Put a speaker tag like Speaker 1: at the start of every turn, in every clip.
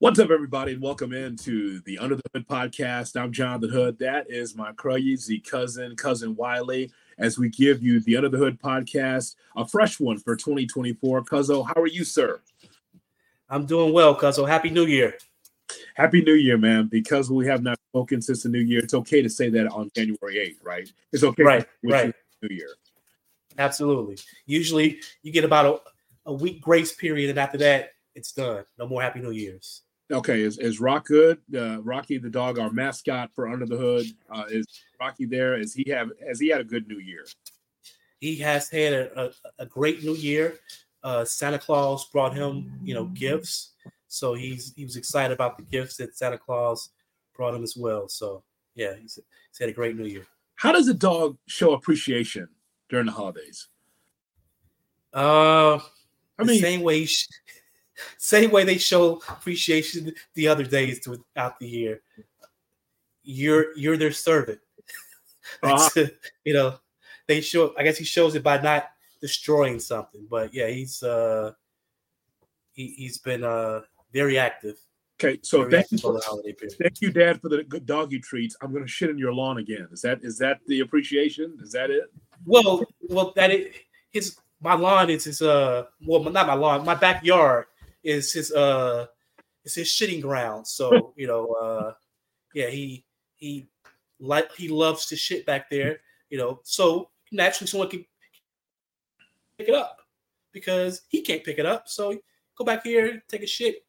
Speaker 1: What's up, everybody, and welcome into the Under the Hood podcast. I'm Jonathan Hood. That is my crazy cousin, cousin Wiley, as we give you the Under the Hood podcast, a fresh one for 2024. Cuzzo, how are you, sir?
Speaker 2: I'm doing well, Cuzzo. Happy New Year.
Speaker 1: Happy New Year, man. Because we have not spoken since the New Year, it's okay to say that on January 8th, right? It's okay.
Speaker 2: Right, right.
Speaker 1: New Year.
Speaker 2: Absolutely. Usually you get about a, a week grace period, and after that, it's done. No more Happy New Year's.
Speaker 1: Okay, is, is Rock good? Uh, Rocky the dog, our mascot for Under the Hood, uh, is Rocky there? Is he have has he had a good New Year?
Speaker 2: He has had a, a, a great New Year. Uh, Santa Claus brought him, you know, gifts, so he's he was excited about the gifts that Santa Claus brought him as well. So yeah, he's, he's had a great New Year.
Speaker 1: How does a dog show appreciation during the holidays?
Speaker 2: Uh, I mean, same way. Same way they show appreciation the other days throughout the year. You're you're their servant. Uh-huh. you know, they show. I guess he shows it by not destroying something. But yeah, he's uh he, he's been uh very active.
Speaker 1: Okay, so thank you, for, thank you, Dad, for the good doggy treats. I'm going to shit in your lawn again. Is that is that the appreciation? Is that it?
Speaker 2: Well, well, that it his my lawn is his uh well not my lawn my backyard is his uh is his shitting ground. So you know uh yeah he he like he loves to shit back there. You know so naturally someone can pick it up because he can't pick it up. So go back here, take a shit,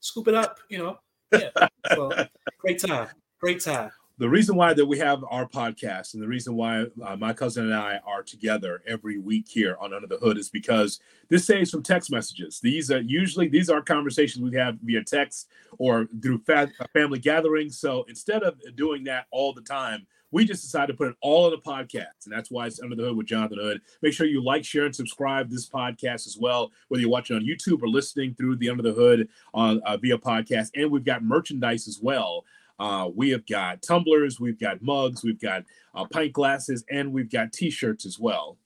Speaker 2: scoop it up. You know yeah. So great time, great time
Speaker 1: the reason why that we have our podcast and the reason why uh, my cousin and I are together every week here on Under the Hood is because this saves from text messages. These are usually these are conversations we have via text or through fa- family gatherings. So instead of doing that all the time, we just decided to put it all in a podcast, and that's why it's Under the Hood with Jonathan Hood. Make sure you like, share, and subscribe this podcast as well, whether you're watching on YouTube or listening through the Under the Hood on uh, via podcast. And we've got merchandise as well. Uh, we have got tumblers, we've got mugs, we've got uh, pint glasses, and we've got T-shirts as well.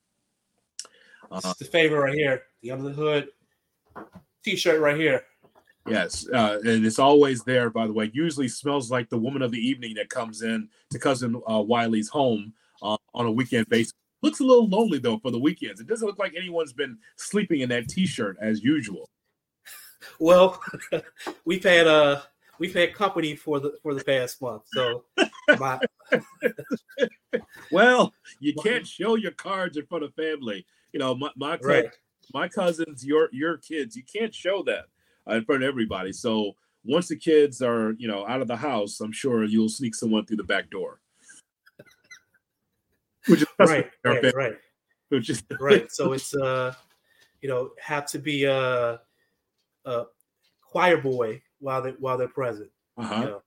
Speaker 2: Uh, the favorite right here, the under the hood T-shirt right here.
Speaker 1: Yes, uh, and it's always there. By the way, usually smells like the woman of the evening that comes in to cousin uh, Wiley's home uh, on a weekend basis. Looks a little lonely though for the weekends. It doesn't look like anyone's been sleeping in that T-shirt as usual.
Speaker 2: Well, we've had uh we've had company for the for the past month. So my
Speaker 1: well, you can't show your cards in front of family. You know, my my, right. my cousins, your your kids, you can't show that uh, in front of everybody. So once the kids are, you know, out of the house, I'm sure you'll sneak someone through the back door.
Speaker 2: Which is right, right, right. Which is right. So it's uh, you know, have to be a, a choir boy while they while they're present.
Speaker 1: Uh-huh. You know?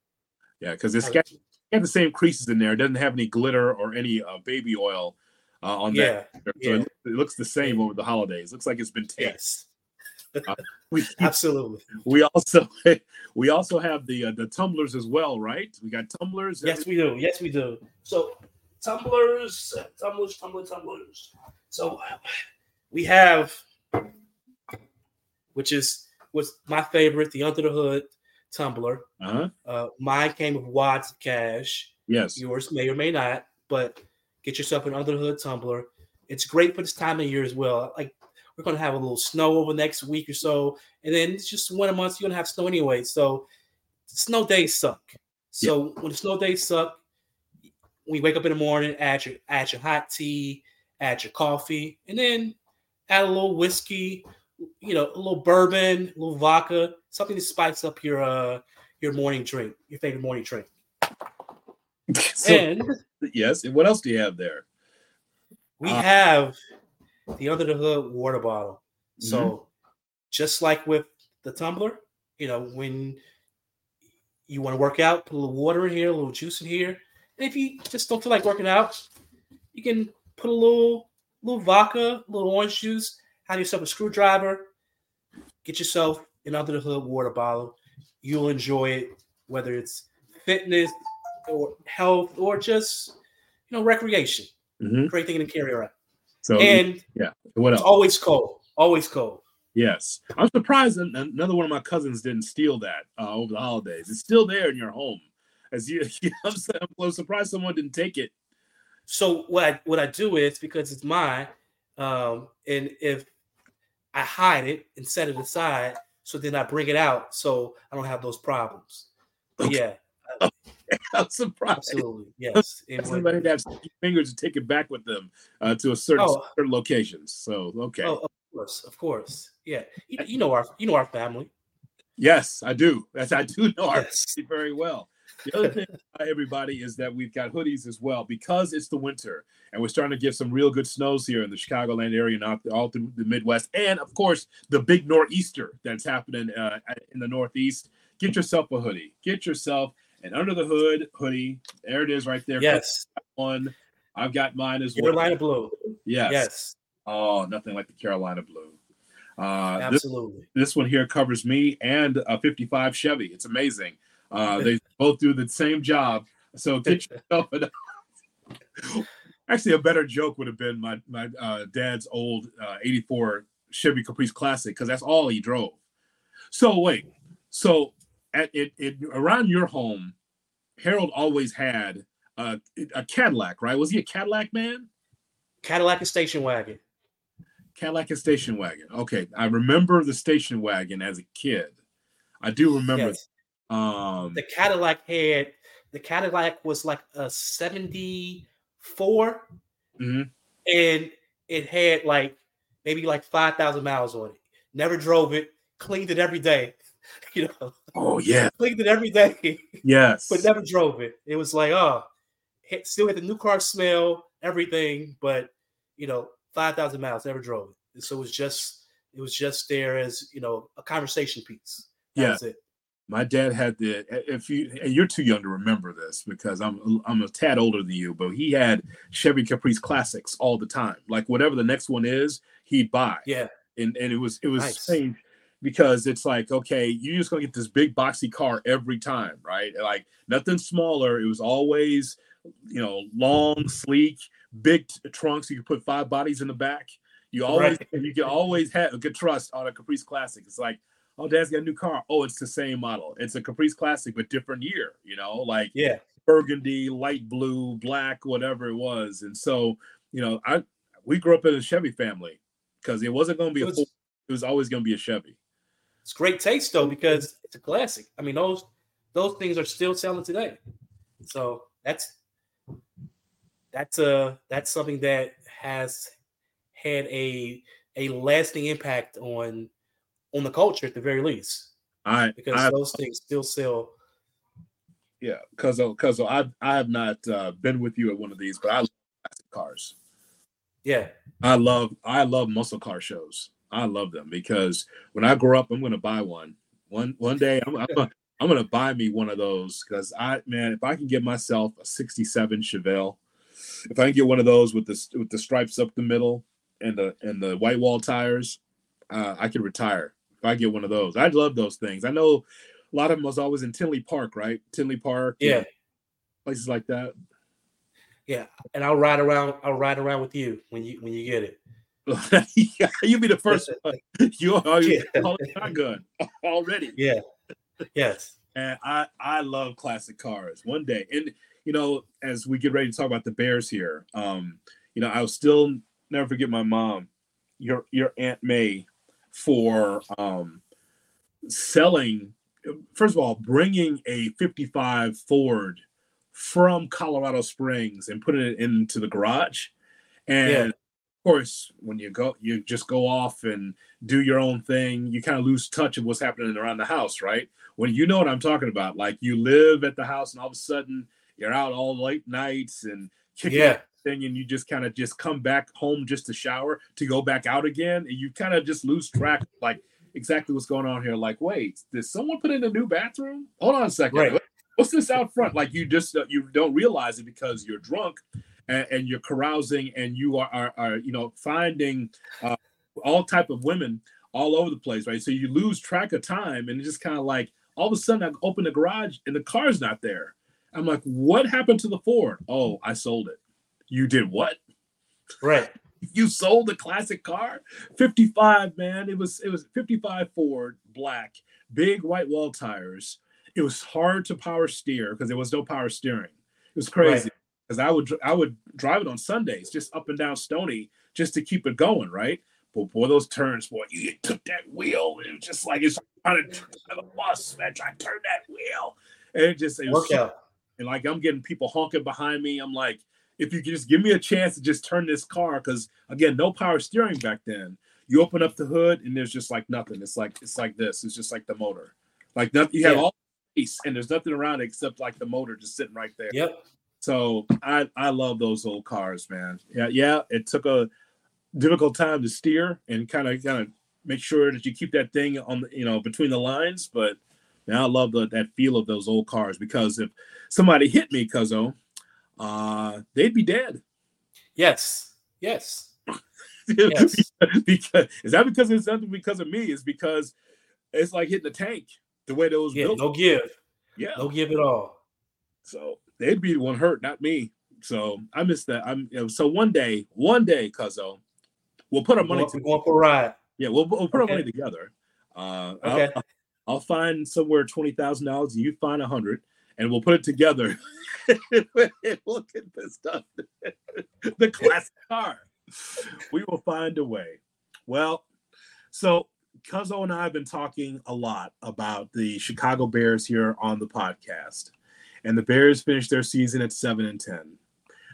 Speaker 1: Yeah, because it's got, got, the same creases in there. It doesn't have any glitter or any uh, baby oil uh, on yeah. that. So yeah. it, it, looks the same over the holidays. looks like it's been taped. Yes.
Speaker 2: uh, we, Absolutely.
Speaker 1: We also we also have the uh, the tumblers as well, right? We got tumblers.
Speaker 2: Yes, we do. Yes, we do. So tumblers, tumblers, tumblers, tumblers. So we have, which is was my favorite, the Under the Hood tumbler. Uh-huh. Uh, mine came with wads of cash.
Speaker 1: Yes.
Speaker 2: Yours may or may not, but get yourself an Under the Hood tumbler. It's great for this time of year as well. Like we're gonna have a little snow over the next week or so, and then it's just winter months. You're gonna have snow anyway, so snow days suck. So yeah. when the snow days suck, you wake up in the morning, add your add your hot tea, add your coffee, and then add a little whiskey, you know, a little bourbon, a little vodka, something to spice up your uh your morning drink, your favorite morning drink.
Speaker 1: so, and yes, and what else do you have there?
Speaker 2: We uh, have the under the hood water bottle. So mm-hmm. just like with the tumbler, you know, when you want to work out, put a little water in here, a little juice in here. And if you just don't feel like working out, you can put a little little vodka, a little orange juice, have yourself a screwdriver, get yourself an under the hood water bottle. You'll enjoy it, whether it's fitness or health or just you know recreation. Mm-hmm. Great thing to carry around. So and
Speaker 1: yeah, what else?
Speaker 2: always cold. Always cold.
Speaker 1: Yes, I'm surprised another one of my cousins didn't steal that uh, over the holidays. It's still there in your home. As you, you know I'm, I'm surprised someone didn't take it.
Speaker 2: So what I what I do is because it's mine, um, and if I hide it and set it aside, so then I bring it out, so I don't have those problems. But yeah,
Speaker 1: I'm surprised.
Speaker 2: Absolutely, yes.
Speaker 1: Somebody has fingers to take it back with them uh, to a certain, oh, certain locations. So okay.
Speaker 2: Oh, of course, of course. Yeah, you, you, know our you know our family.
Speaker 1: Yes, I do. As I do know our family very well. The other thing, everybody, is that we've got hoodies as well because it's the winter and we're starting to get some real good snows here in the Chicagoland area and all, all through the Midwest, and of course the big nor'easter that's happening uh, in the Northeast. Get yourself a hoodie. Get yourself an under the hood hoodie. There it is, right there.
Speaker 2: Yes,
Speaker 1: one. I've got mine as
Speaker 2: well. Carolina blue.
Speaker 1: Yes.
Speaker 2: Yes.
Speaker 1: Oh, nothing like the Carolina blue.
Speaker 2: Uh, Absolutely.
Speaker 1: This, this, one here covers me and a 55 Chevy. It's amazing. Uh, they both do the same job. So get yourself an. Actually, a better joke would have been my my uh, dad's old uh, '84 Chevy Caprice Classic because that's all he drove. So wait, so at it, it around your home, Harold always had a, a Cadillac, right? Was he a Cadillac man?
Speaker 2: Cadillac and station wagon.
Speaker 1: Cadillac and station wagon. Okay, I remember the station wagon as a kid. I do remember. Yes. Um,
Speaker 2: the Cadillac had the Cadillac was like a '74,
Speaker 1: mm-hmm.
Speaker 2: and it had like maybe like five thousand miles on it. Never drove it. Cleaned it every day. You know.
Speaker 1: Oh yeah.
Speaker 2: Cleaned it every day.
Speaker 1: Yes.
Speaker 2: but never drove it. It was like oh, still had the new car smell, everything, but you know, five thousand miles. Never drove it. So it was just it was just there as you know a conversation piece.
Speaker 1: That yeah. My dad had the. If you you're too young to remember this because I'm I'm a tad older than you, but he had Chevy Caprice classics all the time. Like whatever the next one is, he'd buy.
Speaker 2: Yeah,
Speaker 1: and and it was it was nice. strange because it's like okay, you're just gonna get this big boxy car every time, right? Like nothing smaller. It was always you know long, sleek, big t- trunks. You could put five bodies in the back. You always right. you can always have a good trust on a Caprice Classic. It's like oh, dad's got a new car. Oh, it's the same model. It's a Caprice Classic, but different year, you know, like
Speaker 2: yeah,
Speaker 1: burgundy, light blue, black, whatever it was. And so, you know, I we grew up in a Chevy family because it wasn't going to be a it was always going to be a Chevy.
Speaker 2: It's great taste though because it's a classic. I mean, those those things are still selling today. So that's that's a that's something that has had a a lasting impact on on the culture at the very least.
Speaker 1: I
Speaker 2: because
Speaker 1: I,
Speaker 2: those things still sell.
Speaker 1: Yeah, because because I I have not uh, been with you at one of these, but I love classic cars.
Speaker 2: Yeah,
Speaker 1: I love I love muscle car shows. I love them because when I grow up, I'm going to buy one. One one day, I'm, I'm, I'm going to buy me one of those because I man, if I can get myself a '67 Chevelle, if I can get one of those with the with the stripes up the middle and the and the white wall tires, uh, I could retire. If I get one of those, I'd love those things. I know a lot of them was always in Tinley Park, right? Tinley Park,
Speaker 2: yeah,
Speaker 1: places like that.
Speaker 2: Yeah, and I'll ride around. I'll ride around with you when you when you get it.
Speaker 1: yeah, you be the first one. You are yeah. shotgun already.
Speaker 2: Yeah. Yes.
Speaker 1: And I I love classic cars. One day, and you know, as we get ready to talk about the Bears here, um, you know, I'll still never forget my mom, your your Aunt May, for um, selling, first of all, bringing a 55 Ford from Colorado Springs and putting it into the garage. And yeah. of course, when you go, you just go off and do your own thing. You kind of lose touch of what's happening around the house, right? When you know what I'm talking about, like you live at the house and all of a sudden you're out all late nights and kicking
Speaker 2: yeah
Speaker 1: thing and you just kind of just come back home just to shower to go back out again and you kind of just lose track like exactly what's going on here. Like wait did someone put in a new bathroom? Hold on a second. Right. what's this out front? Like you just uh, you don't realize it because you're drunk and, and you're carousing and you are, are, are you know finding uh, all type of women all over the place right? So you lose track of time and it's just kind of like all of a sudden i open the garage and the car's not there. I'm like what happened to the ford? Oh i sold it you did what?
Speaker 2: Right.
Speaker 1: you sold a classic car? 55 man. It was it was 55 ford black big white wall tires. It was hard to power steer because there was no power steering. It was crazy because right. i would i would drive it on sundays just up and down stony just to keep it going right? But boy those turns boy you took that wheel it was just like it's trying to turn the bus man trying to turn that wheel. And it just it was and like i'm getting people honking behind me. I'm like if you could just give me a chance to just turn this car, because again, no power steering back then. You open up the hood and there's just like nothing. It's like it's like this. It's just like the motor. Like nothing. You have yeah. all space and there's nothing around except like the motor just sitting right there.
Speaker 2: Yep.
Speaker 1: So I I love those old cars, man. Yeah, yeah. It took a difficult time to steer and kind of kind of make sure that you keep that thing on the you know between the lines, but. Now I love the, that feel of those old cars because if somebody hit me, Cuzzo, uh, they'd be dead.
Speaker 2: Yes. Yes.
Speaker 1: yes. because is that because it's nothing because of me? It's because it's like hitting the tank the way those
Speaker 2: yeah, no give.
Speaker 1: Yeah.
Speaker 2: No give at all.
Speaker 1: So they'd be the one hurt, not me. So I miss that. I'm so one day, one day, Cuzzo, we'll put our money
Speaker 2: to go for a ride.
Speaker 1: Yeah, we'll, we'll put okay. our money together. Uh, okay. I'll, I'll find somewhere twenty thousand dollars, and you find a hundred, and we'll put it together. Look at this stuff. the classic car. We will find a way. Well, so Cuzzo and I have been talking a lot about the Chicago Bears here on the podcast. And the Bears finished their season at 7 and 10.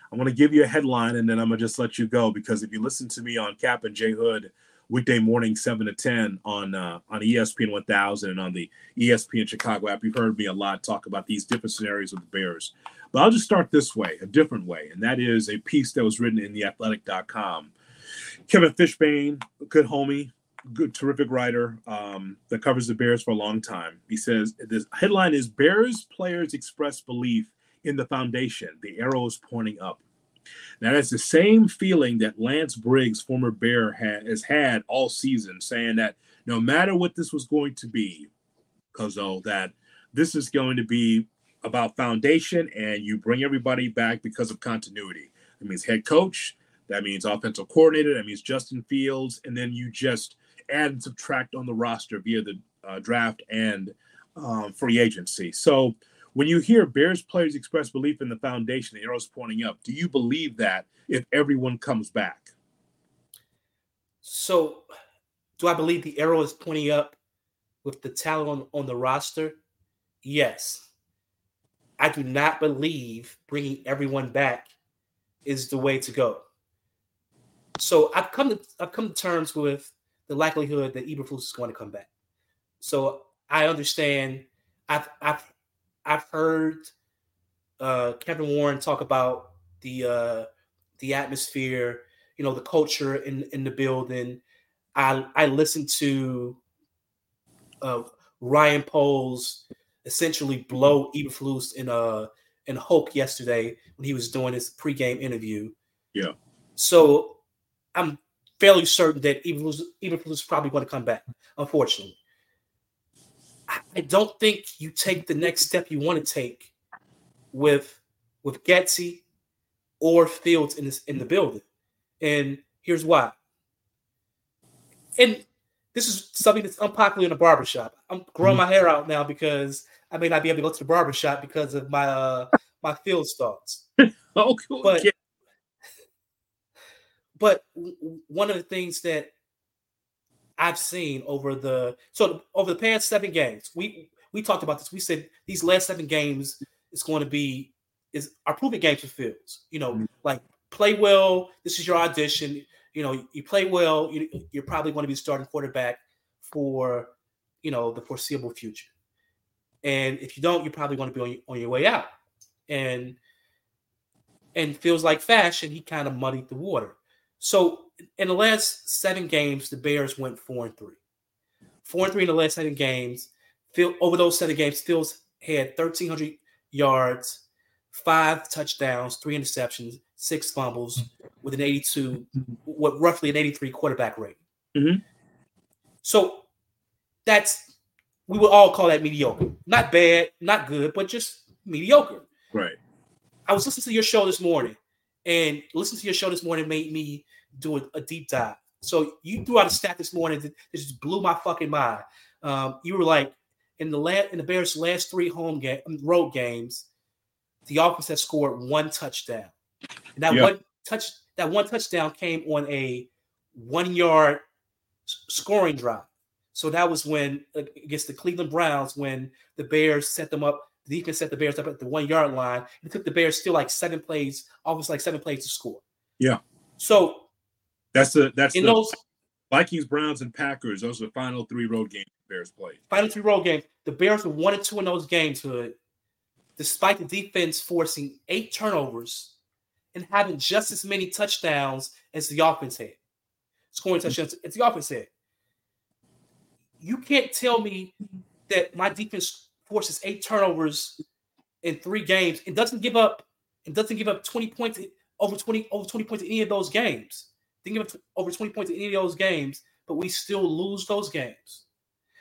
Speaker 1: I'm going to give you a headline and then I'm going to just let you go because if you listen to me on Kap and J Hood weekday morning, 7 to 10 on uh, on ESPN 1000 and on the ESPN Chicago app. You've heard me a lot talk about these different scenarios with the Bears. But I'll just start this way, a different way, and that is a piece that was written in theathletic.com. Kevin Fishbain, good homie, good, terrific writer um, that covers the Bears for a long time. He says the headline is Bears players express belief in the foundation. The arrow is pointing up. Now that's the same feeling that Lance Briggs, former Bear, has had all season, saying that no matter what this was going to be, because oh, that this is going to be about foundation, and you bring everybody back because of continuity. That means head coach, that means offensive coordinator, that means Justin Fields, and then you just add and subtract on the roster via the uh, draft and um, free agency. So when you hear Bears players express belief in the foundation, the arrow's pointing up, do you believe that if everyone comes back?
Speaker 2: So, do I believe the arrow is pointing up with the talent on, on the roster? Yes. I do not believe bringing everyone back is the way to go. So I've come to I've come to terms with the likelihood that Eberflus is going to come back. So I understand. I've I've I've heard uh, Kevin Warren talk about the uh, the atmosphere, you know, the culture in in the building. I I listened to uh, Ryan Poles essentially blow Eberflus in uh in Hoke yesterday when he was doing his pregame interview.
Speaker 1: Yeah.
Speaker 2: So I'm fairly certain that Eberflus, Eberflus is probably going to come back. Unfortunately, I don't think you take the next step you want to take with with Getsy or Fields in this in the building. And here's why. And this is something that's unpopular in the barbershop. I'm growing mm-hmm. my hair out now because I may not be able to go to the barbershop because of my uh my Fields thoughts.
Speaker 1: oh, cool.
Speaker 2: But, but one of the things that I've seen over the so over the past seven games. We we talked about this. We said these last seven games is going to be is are proving games for Fields. You know, mm-hmm. like play well. This is your audition. You know, you play well. You, you're probably going to be starting quarterback for you know the foreseeable future. And if you don't, you're probably going to be on, on your way out. And and feels like fashion, he kind of muddied the water. So in the last seven games, the Bears went four and three. Four and three in the last seven games. Phil, over those seven games, Fields had 1,300 yards, five touchdowns, three interceptions, six fumbles, with an 82, what roughly an 83 quarterback rate.
Speaker 1: Mm-hmm.
Speaker 2: So that's we would all call that mediocre. Not bad, not good, but just mediocre.
Speaker 1: Right.
Speaker 2: I was listening to your show this morning, and listen to your show this morning made me do a, a deep dive. So you threw out a stat this morning that just blew my fucking mind. Um, you were like, in the last in the Bears' last three home game road games, the offense has scored one touchdown. And that one touch that one touchdown came on a one yard scoring drive. So that was when against the Cleveland Browns when the Bears set them up. The defense set the Bears up at the one yard line. It took the Bears still like seven plays, almost like seven plays to score.
Speaker 1: Yeah.
Speaker 2: So
Speaker 1: that's the that's
Speaker 2: in
Speaker 1: the
Speaker 2: those
Speaker 1: Vikings, Browns, and Packers. Those are the final three road games the Bears played.
Speaker 2: Final three road games. The Bears were one and two in those games, Hood, despite the defense forcing eight turnovers and having just as many touchdowns as the offense had. Scoring touchdowns as the offense had. You can't tell me that my defense forces eight turnovers in three games and doesn't give up and doesn't give up 20 points over 20 over 20 points in any of those games. Didn't give up over 20 points in any of those games, but we still lose those games.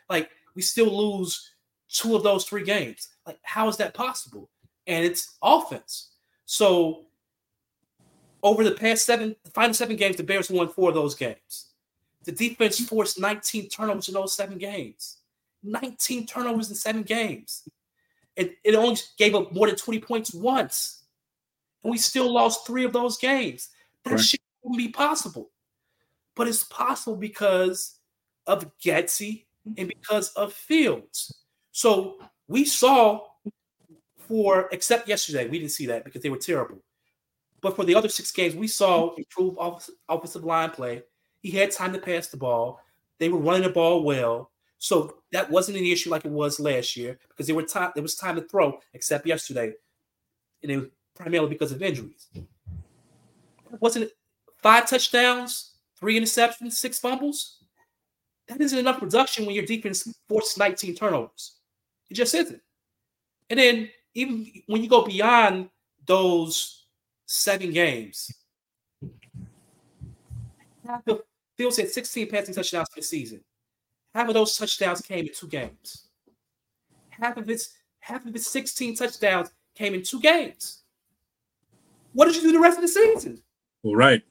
Speaker 2: Like we still lose two of those three games. Like, how is that possible? And it's offense. So over the past seven, the final seven games, the Bears won four of those games. The defense forced 19 turnovers in those seven games. 19 turnovers in seven games. It, it only gave up more than 20 points once. And we still lost three of those games. That right. shit wouldn't be possible. But it's possible because of Getsy and because of Fields. So we saw for except yesterday, we didn't see that because they were terrible. But for the other six games, we saw improved offensive line play. He had time to pass the ball. They were running the ball well. So that wasn't an issue like it was last year because there were time there was time to throw, except yesterday. And it was primarily because of injuries. Wasn't it five touchdowns, three interceptions, six fumbles? That isn't enough production when your defense forces 19 turnovers. It just isn't. And then even when you go beyond those seven games, Fields had 16 passing touchdowns the season. Half of those touchdowns came in two games. Half of its half of its 16 touchdowns came in two games. What did you do the rest of the season?
Speaker 1: Well, right.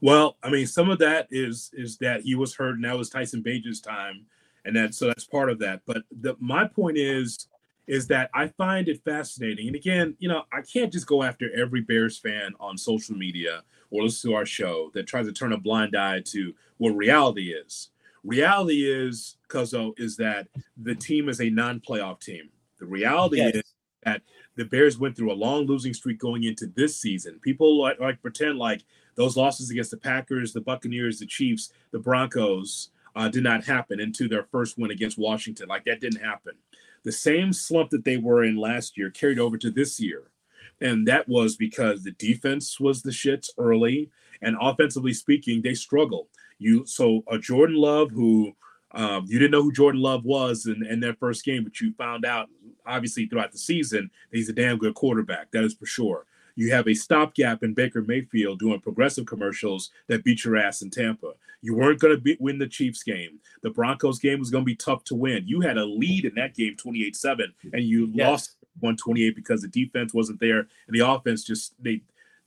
Speaker 1: Well, I mean, some of that is is that he was hurt, and that was Tyson Bagent's time, and that so that's part of that. But the, my point is is that I find it fascinating. And again, you know, I can't just go after every Bears fan on social media or listen to our show that tries to turn a blind eye to what reality is. Reality is, Cuzzo, is that the team is a non-playoff team. The reality yes. is that the Bears went through a long losing streak going into this season. People like, like pretend like those losses against the Packers, the Buccaneers, the Chiefs, the Broncos uh, did not happen into their first win against Washington. Like that didn't happen the same slump that they were in last year carried over to this year. And that was because the defense was the shits early, and offensively speaking, they struggled. You so a Jordan Love who um, you didn't know who Jordan Love was in, in their first game, but you found out obviously throughout the season that he's a damn good quarterback. That is for sure. You have a stopgap in Baker Mayfield doing progressive commercials that beat your ass in Tampa. You weren't going to win the Chiefs game. The Broncos game was going to be tough to win. You had a lead in that game 28 7, and you yes. lost 128 because the defense wasn't there and the offense just they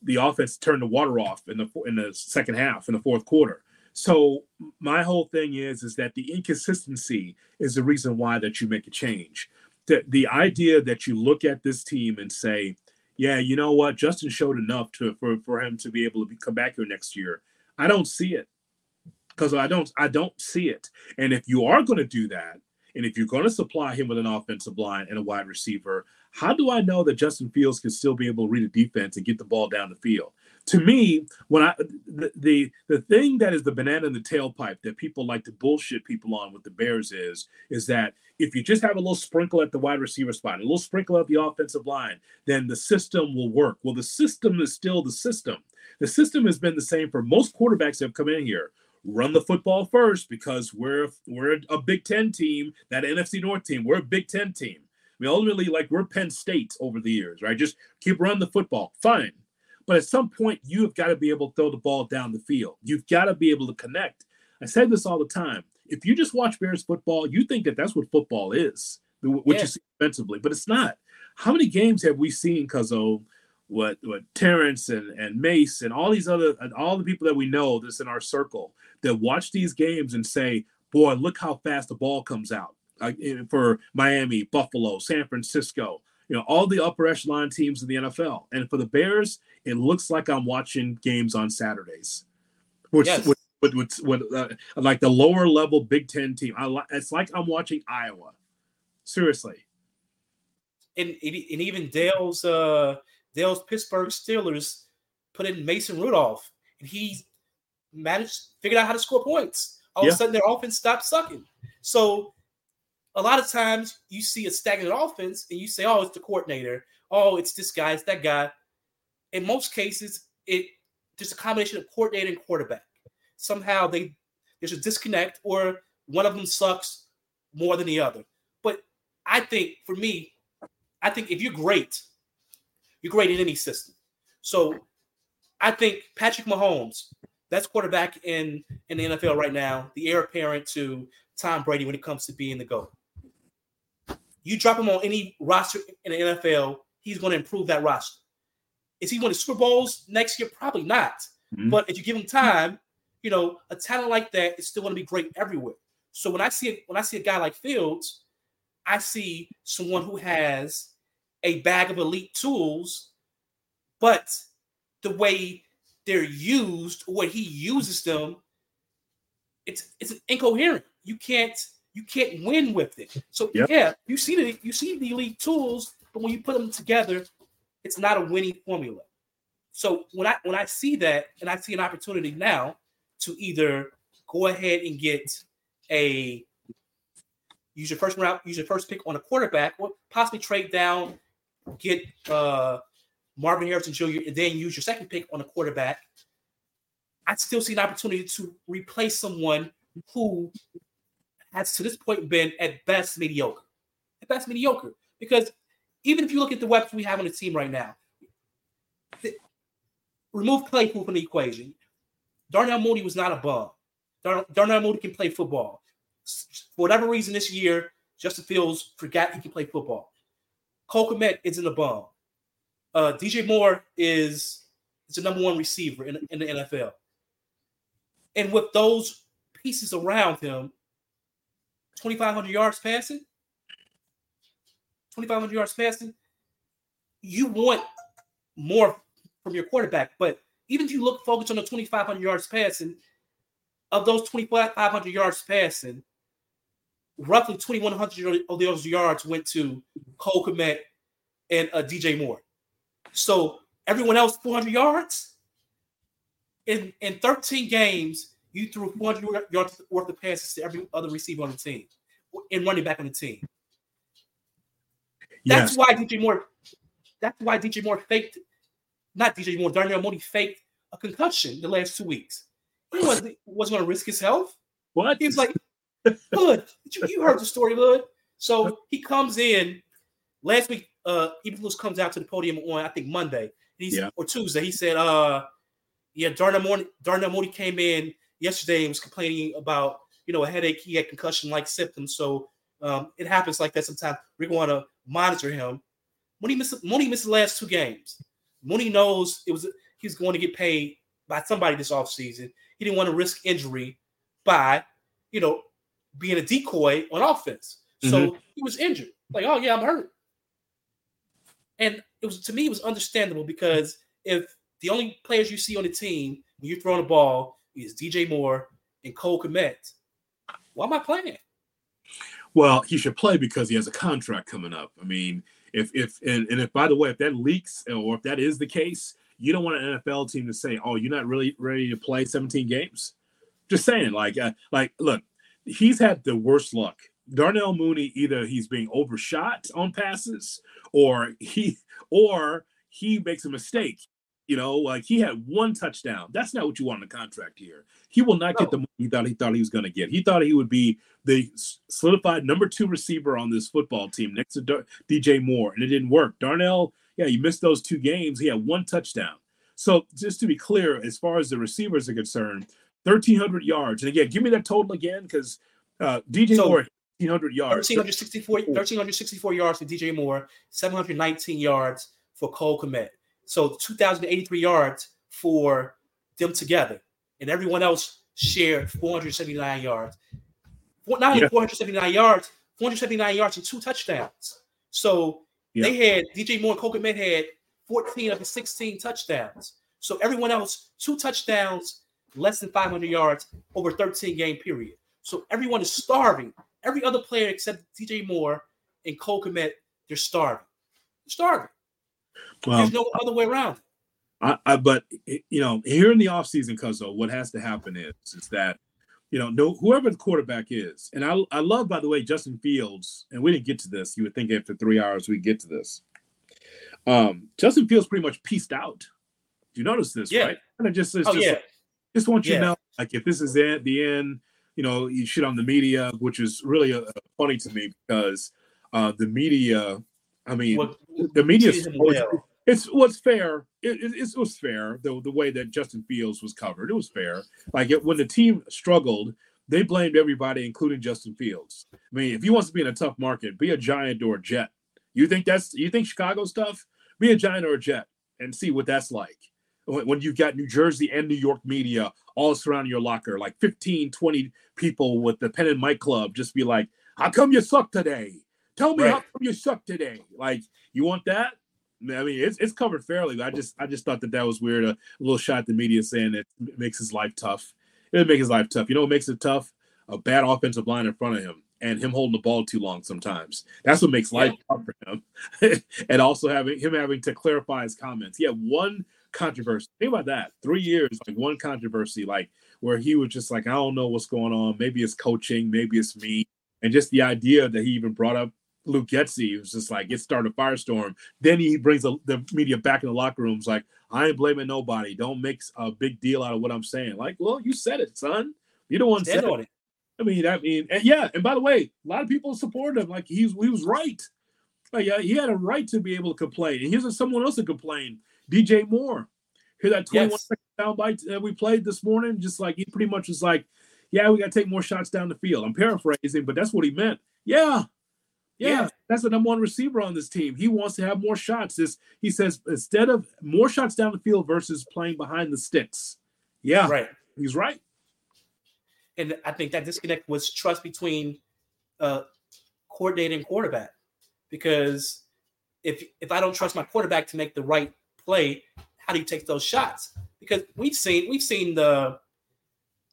Speaker 1: the offense turned the water off in the in the second half in the fourth quarter. So my whole thing is is that the inconsistency is the reason why that you make a change. The the idea that you look at this team and say, yeah, you know what, Justin showed enough to for for him to be able to be, come back here next year. I don't see it because I don't I don't see it. And if you are going to do that, and if you're going to supply him with an offensive line and a wide receiver, how do I know that Justin Fields can still be able to read a defense and get the ball down the field? To me, when I the the, the thing that is the banana in the tailpipe that people like to bullshit people on with the Bears is is that if you just have a little sprinkle at the wide receiver spot, a little sprinkle at the offensive line, then the system will work. Well, the system is still the system. The system has been the same for most quarterbacks that have come in here run the football first because we're we're a Big Ten team, that NFC North team. We're a Big Ten team. I mean, ultimately, like we're Penn State over the years, right? Just keep running the football, fine. But at some point, you have got to be able to throw the ball down the field. You've got to be able to connect. I say this all the time. If you just watch Bears football, you think that that's what football is, what yeah. you see offensively, but it's not. How many games have we seen, Cuzzo, what what Terrence and and Mace and all these other and all the people that we know that's in our circle that watch these games and say, "Boy, look how fast the ball comes out." Like eh, for Miami, Buffalo, San Francisco, you know, all the upper echelon teams in the NFL. And for the Bears, it looks like I'm watching games on Saturdays, which yes. with, with, with, with uh, like the lower level Big Ten team. I it's like I'm watching Iowa. Seriously.
Speaker 2: And, and even Dale's uh Dale's Pittsburgh Steelers put in Mason Rudolph, and he managed figured out how to score points. All yeah. of a sudden, their offense stopped sucking. So a lot of times you see a stagnant offense and you say, oh, it's the coordinator. Oh, it's this guy, it's that guy. In most cases, it just a combination of coordinator and quarterback. Somehow they there's a disconnect or one of them sucks more than the other. But I think for me, I think if you're great, you're great in any system. So I think Patrick Mahomes, that's quarterback in, in the NFL right now, the heir apparent to Tom Brady when it comes to being the GOAT. You drop him on any roster in the NFL, he's going to improve that roster. Is he winning Super Bowls next year? Probably not. Mm-hmm. But if you give him time, you know, a talent like that is still going to be great everywhere. So when I see when I see a guy like Fields, I see someone who has a bag of elite tools, but the way they're used, or what he uses them, it's it's incoherent. You can't you can't win with it. So yep. yeah, you see the you see the elite tools, but when you put them together, it's not a winning formula. So when I when I see that and I see an opportunity now to either go ahead and get a use your first round, use your first pick on a quarterback, or possibly trade down, get uh Marvin Harrison Jr., and then use your second pick on a quarterback. I still see an opportunity to replace someone who has to this point been at best mediocre. At best mediocre. Because even if you look at the weapons we have on the team right now, the, remove Claypool from the equation. Darnell Mooney was not a bum. Dar- Darnell Mooney can play football. For whatever reason this year, Justin Fields forgot he can play football. Cole Kmet isn't a bum. Uh, DJ Moore is is the number one receiver in, in the NFL. And with those pieces around him, 2,500 yards passing, 2,500 yards passing, you want more from your quarterback. But even if you look focused on the 2,500 yards passing, of those 2,500 yards passing, roughly 2,100 of those yards went to Cole Kmet and uh, DJ Moore. So everyone else 400 yards. In in 13 games, you threw 400 yards worth of passes to every other receiver on the team and running back on the team. That's yes. why DJ Moore. That's why DJ Moore faked, not DJ Moore. Darnell Mooney faked a concussion the last two weeks. He wasn't, wasn't going to risk his health.
Speaker 1: What?
Speaker 2: He was like, "Hood, you, you heard the story, Hood." So he comes in last week. Uh, Eberflus comes out to the podium on I think Monday. He's yeah. or Tuesday. He said, "Uh, yeah, Darnell Mooney, Darnell Mooney came in yesterday and was complaining about you know a headache. He had concussion like symptoms, so um, it happens like that sometimes. We're going to monitor him. Mooney missed Mooney missed the last two games. Mooney knows it was he's going to get paid by somebody this offseason. He didn't want to risk injury by you know being a decoy on offense. So mm-hmm. he was injured. Like, oh yeah, I'm hurt. And it was to me, it was understandable because if the only players you see on the team when you're throwing the ball is DJ Moore and Cole Kmet. Why am I playing?
Speaker 1: Well, he should play because he has a contract coming up. I mean, if if and, and if by the way, if that leaks or if that is the case, you don't want an NFL team to say, "Oh, you're not really ready to play 17 games." Just saying, like, uh, like, look, he's had the worst luck. Darnell Mooney, either he's being overshot on passes, or he, or he makes a mistake you know, like he had one touchdown. That's not what you want in a contract here. He will not no. get the money he thought he thought he was going to get. He thought he would be the solidified number two receiver on this football team next to DJ Moore, and it didn't work. Darnell, yeah, you missed those two games. He had one touchdown. So just to be clear, as far as the receivers are concerned, 1,300 yards. And again, give me that total again because uh, DJ so, Moore 1,300 yards.
Speaker 2: 1,364, 1,364 yards for DJ Moore, 719 yards for Cole Kmet. So 2,083 yards for them together, and everyone else shared 479 yards. Not only yeah. 479 yards, 479 yards and two touchdowns. So yeah. they had DJ Moore and Cole Kmet had 14 of the 16 touchdowns. So everyone else, two touchdowns, less than 500 yards over 13 game period. So everyone is starving. Every other player except DJ Moore and Cole Kmet, they're starving. They're starving. Well, There's no other way around.
Speaker 1: I, I, but you know, here in the offseason, Cuzzo, what has to happen is is that you know, no whoever the quarterback is, and I I love by the way Justin Fields, and we didn't get to this. You would think after three hours we get to this. Um, Justin Fields pretty much pieced out. Do you notice this? Yeah. Right? Kind of just, it's oh, just, yeah. just want you yeah. to know, like if this is at the end, you know, you shit on the media, which is really uh, funny to me because uh, the media, I mean, what, the media it's what's fair. It, it, it, was fair the the way that Justin Fields was covered. It was fair. Like it, when the team struggled, they blamed everybody, including Justin Fields. I mean, if he wants to be in a tough market, be a Giant or a Jet. You think that's you think Chicago stuff? Be a Giant or a Jet and see what that's like. When, when you've got New Jersey and New York media all surrounding your locker, like 15, 20 people with the Pen and Mike Club, just be like, "How come you suck today? Tell me right. how come you suck today." Like, you want that? I mean, it's it's covered fairly. I just I just thought that that was weird. A, a little shot at the media saying that it makes his life tough. It would make his life tough. You know what makes it tough? A bad offensive line in front of him and him holding the ball too long sometimes. That's what makes life yeah. tough for him. and also having him having to clarify his comments. He had one controversy. Think about that. Three years, like one controversy, like where he was just like, I don't know what's going on. Maybe it's coaching, maybe it's me. And just the idea that he even brought up Luke Getsy was just like it started a firestorm. Then he brings the, the, media back in the locker rooms like I ain't blaming nobody. Don't make a big deal out of what I'm saying. Like, well, you said it, son. You don't want to say it. I mean, I mean, and yeah. And by the way, a lot of people supported him. Like he's he was right. Like yeah, he had a right to be able to complain. And here's someone else to complain. DJ Moore. Hear that 21 yes. second soundbite that we played this morning? Just like he pretty much was like, yeah, we got to take more shots down the field. I'm paraphrasing, but that's what he meant. Yeah, yeah, yeah, that's the number one receiver on this team. He wants to have more shots. This he says instead of more shots down the field versus playing behind the sticks. Yeah,
Speaker 2: right.
Speaker 1: He's right.
Speaker 2: And I think that disconnect was trust between uh coordinator and quarterback. Because if if I don't trust my quarterback to make the right play, how do you take those shots? Because we've seen we've seen the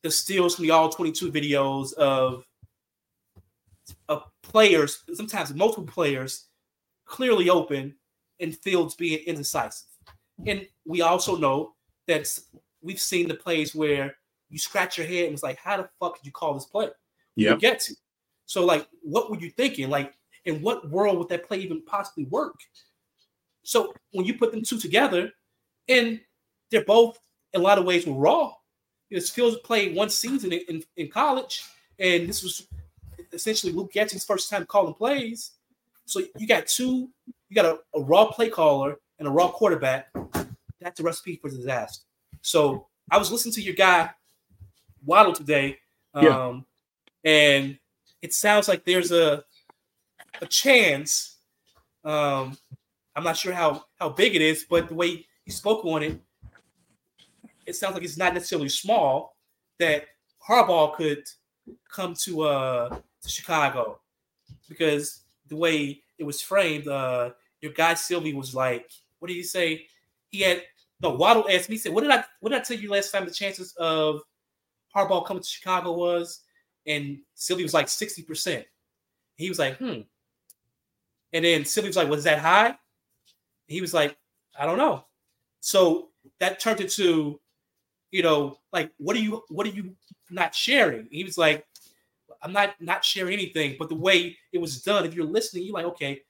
Speaker 2: the steals from the all 22 videos of of players, sometimes multiple players, clearly open and Fields being indecisive. And we also know that we've seen the plays where you scratch your head and it's like, how the fuck did you call this play?
Speaker 1: Yeah.
Speaker 2: Get to. So, like, what were you thinking? Like, in what world would that play even possibly work? So when you put them two together, and they're both in a lot of ways were raw. Because Fields played one season in, in, in college, and this was essentially Luke Getsy's first time calling plays. So you got two, you got a, a, raw play caller and a raw quarterback. That's a recipe for disaster. So I was listening to your guy Waddle today, um, yeah. and it sounds like there's a a chance. Um, I'm not sure how how big it is, but the way he spoke on it, it sounds like it's not necessarily small. That Harbaugh could come to uh to Chicago because the way it was framed, uh, your guy Silvy was like, what did he say? He had no Waddle asked me, he said, What did I what did I tell you last time the chances of Harbaugh coming to Chicago was? And Silvy was like 60%. He was like, hmm. And then Silvy was like, Was that high? He was like, I don't know. So that turned into, you know, like, what are you what are you not sharing? He was like, I'm not not sharing anything, but the way it was done, if you're listening, you're like, okay,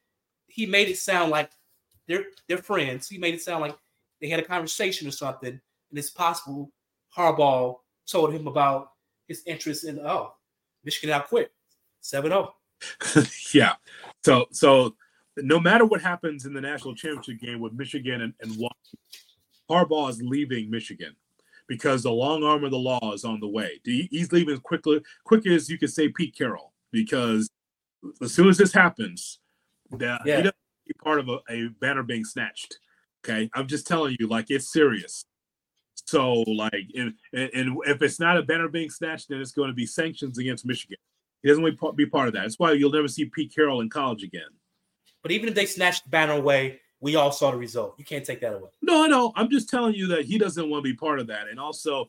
Speaker 2: he made it sound like they're they're friends. He made it sound like they had a conversation or something, and it's possible Harbaugh told him about his interest in oh, Michigan out quick, 7-0.
Speaker 1: yeah. So so no matter what happens in the national championship game with Michigan and, and Washington, Harbaugh is leaving Michigan because the long arm of the law is on the way. He's leaving quickly, quick as you can say Pete Carroll, because as soon as this happens, that yeah. he doesn't be part of a, a, banner being snatched. Okay, I'm just telling you, like it's serious. So, like, and, and if it's not a banner being snatched, then it's going to be sanctions against Michigan. He doesn't want to be part of that. That's why you'll never see Pete Carroll in college again.
Speaker 2: But even if they snatched the banner away, we all saw the result. You can't take that away.
Speaker 1: No, I know. I'm just telling you that he doesn't want to be part of that. And also,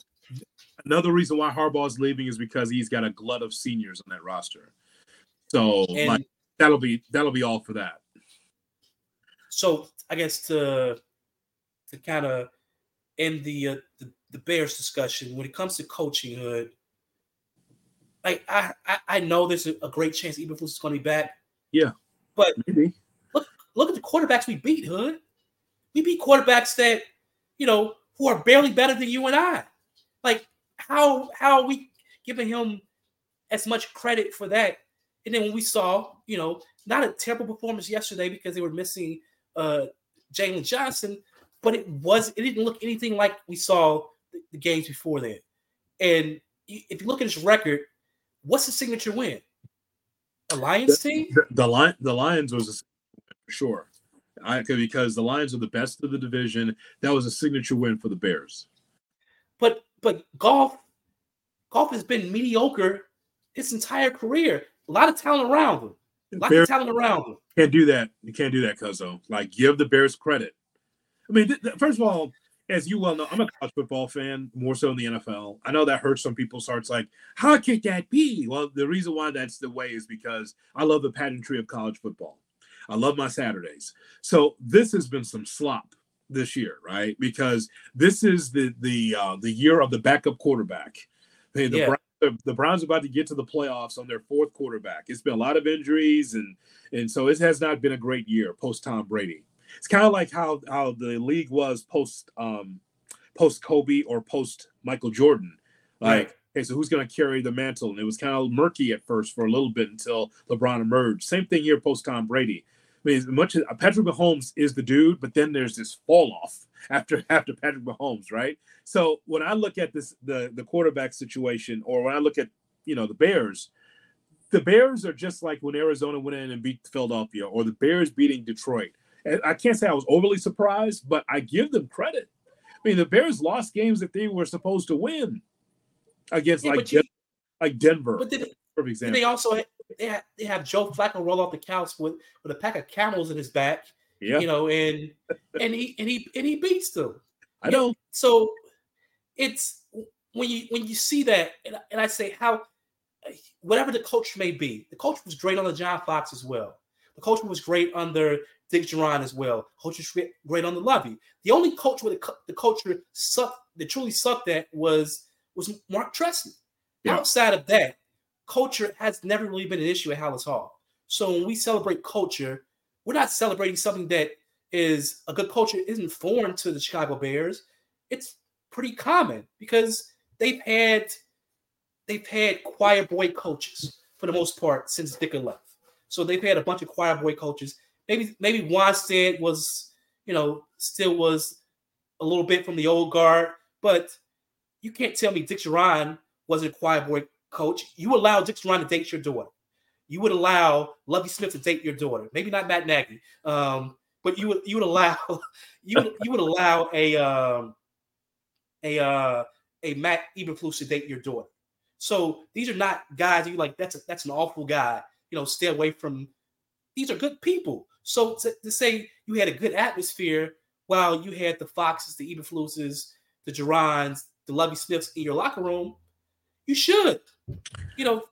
Speaker 1: another reason why Harbaugh is leaving is because he's got a glut of seniors on that roster. So and, like, that'll be that'll be all for that.
Speaker 2: So I guess to to kind of end the, uh, the the Bears discussion when it comes to coaching hood, like I I, I know there's a, a great chance Eberflus is going to be back.
Speaker 1: Yeah,
Speaker 2: but maybe look at the quarterbacks we beat, hood. We beat quarterbacks that you know who are barely better than you and I. Like how how are we giving him as much credit for that? And then when we saw, you know, not a terrible performance yesterday because they were missing uh Jaylon Johnson, but it was it didn't look anything like we saw the, the games before that. And if you look at his record, what's the signature win? A Lions team?
Speaker 1: The, the, the Lions was a, sure. I, because the Lions are the best of the division. That was a signature win for the Bears.
Speaker 2: But but Goff Goff has been mediocre his entire career. A lot of talent around him. A lot Bears, of talent around him.
Speaker 1: Can't do that. You can't do that, Cuzzo. Like give the Bears credit. I mean, th- th- first of all, as you well know, I'm a college football fan more so in the NFL. I know that hurts some people. So it's like, how could that be? Well, the reason why that's the way is because I love the pageantry of college football. I love my Saturdays. So this has been some slop this year, right? Because this is the the uh, the year of the backup quarterback. The, the, yeah. Browns, the, the Browns are about to get to the playoffs on their fourth quarterback. It's been a lot of injuries, and and so it has not been a great year post Tom Brady. It's kind of like how how the league was post um post Kobe or post Michael Jordan. Like, right. okay, so who's going to carry the mantle? And it was kind of murky at first for a little bit until LeBron emerged. Same thing here post Tom Brady. I mean, as much as uh, Patrick Mahomes is the dude, but then there's this fall off after after Patrick Mahomes, right? So when I look at this the the quarterback situation, or when I look at you know the Bears, the Bears are just like when Arizona went in and beat Philadelphia, or the Bears beating Detroit. And I can't say I was overly surprised, but I give them credit. I mean, the Bears lost games that they were supposed to win against yeah, like you, like Denver.
Speaker 2: But did, for example, they also they have, they have Joe Flacco roll off the couch with with a pack of camels in his back. Yeah. You know, and and he and he and he beats them.
Speaker 1: I know. know.
Speaker 2: So it's when you when you see that, and, and I say how whatever the coach may be, the coach was great on the John Fox as well. The coach was great under Dick Jauron as well. Coach was great on the Lovie. The only coach where the, the culture sucked, that truly sucked at was was Marc Trestman. Yeah. Outside of that, culture has never really been an issue at Halas Hall. So when we celebrate culture, we're not celebrating something that is a good culture isn't foreign to the Chicago Bears. It's pretty common because they've had they've had choir boy coaches for the most part since Ditka left. So they've had a bunch of choir boy coaches. Maybe maybe Wannstedt was, you know, still was a little bit from the old guard, but you can't tell me Dick Jauron wasn't a choir boy coach, you allow Dick Jauron to date your daughter. You would allow Lovie Smith to date your daughter. Maybe not Matt Nagy, um, but you would you would allow you would, you would allow a um, a uh, a Matt Eberflus to date your daughter. So these are not guys you like. That's a, that's an awful guy. You know, stay away from. These are good people. So to, to say you had a good atmosphere while you had the Foxes, the Eberfluses, the Jaurons, the Lovie Smiths in your locker room, you should. You know,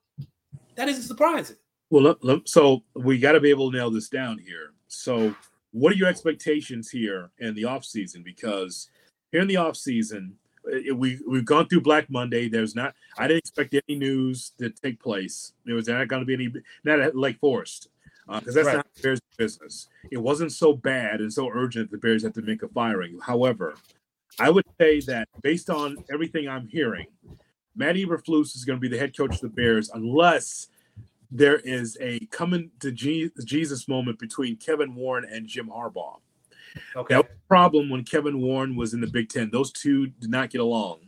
Speaker 2: that isn't surprising.
Speaker 1: Well, so we got to be able to nail this down here. So, what are your expectations here in the off season? Because here in the off season, we we've gone through Black Monday. There's not. I didn't expect any news to take place. There was not going to be any. Not at Lake Forest because uh, that's right. not the Bears' business. It wasn't so bad and so urgent that the Bears had to make a firing. However, I would say that based on everything I'm hearing, Matt Eberflus is going to be the head coach of the Bears unless there is a coming to Jesus moment between Kevin Warren and Jim Harbaugh. Okay. That was a problem when Kevin Warren was in the Big Ten. Those two did not get along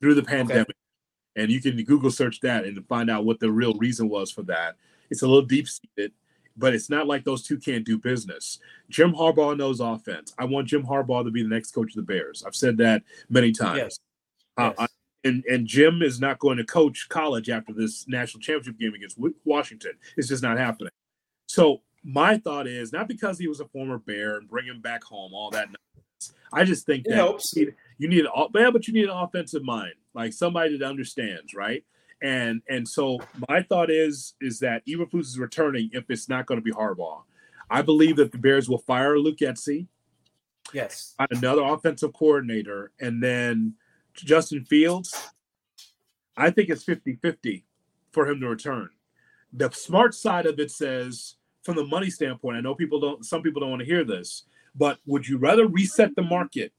Speaker 1: through the pandemic. Okay. And you can Google search that and find out what the real reason was for that. It's a little deep seated. but it's not like those two can't do business. Jim Harbaugh knows offense. I want Jim Harbaugh to be the next coach of the Bears. I've said that many times.
Speaker 2: Yes.
Speaker 1: Uh, I, and and Jim is not going to coach college after this national championship game against Washington. It's just not happening. So my thought is not because he was a former Bear and bring him back home, all that. Nonsense. I just think
Speaker 2: It
Speaker 1: that
Speaker 2: helps.
Speaker 1: you need, you need an yeah, but you need an offensive mind, like somebody that understands, right? And and so my thought is is that Eberflus is returning if it's not going to be Harbaugh. I believe that the Bears will fire Luke Getsy,
Speaker 2: Yes.
Speaker 1: another offensive coordinator, and then Justin Fields. I think it's 50-50 for him to return. The smart side of it says, from the money standpoint, I know people don't some people don't want to hear this, but would you rather reset the market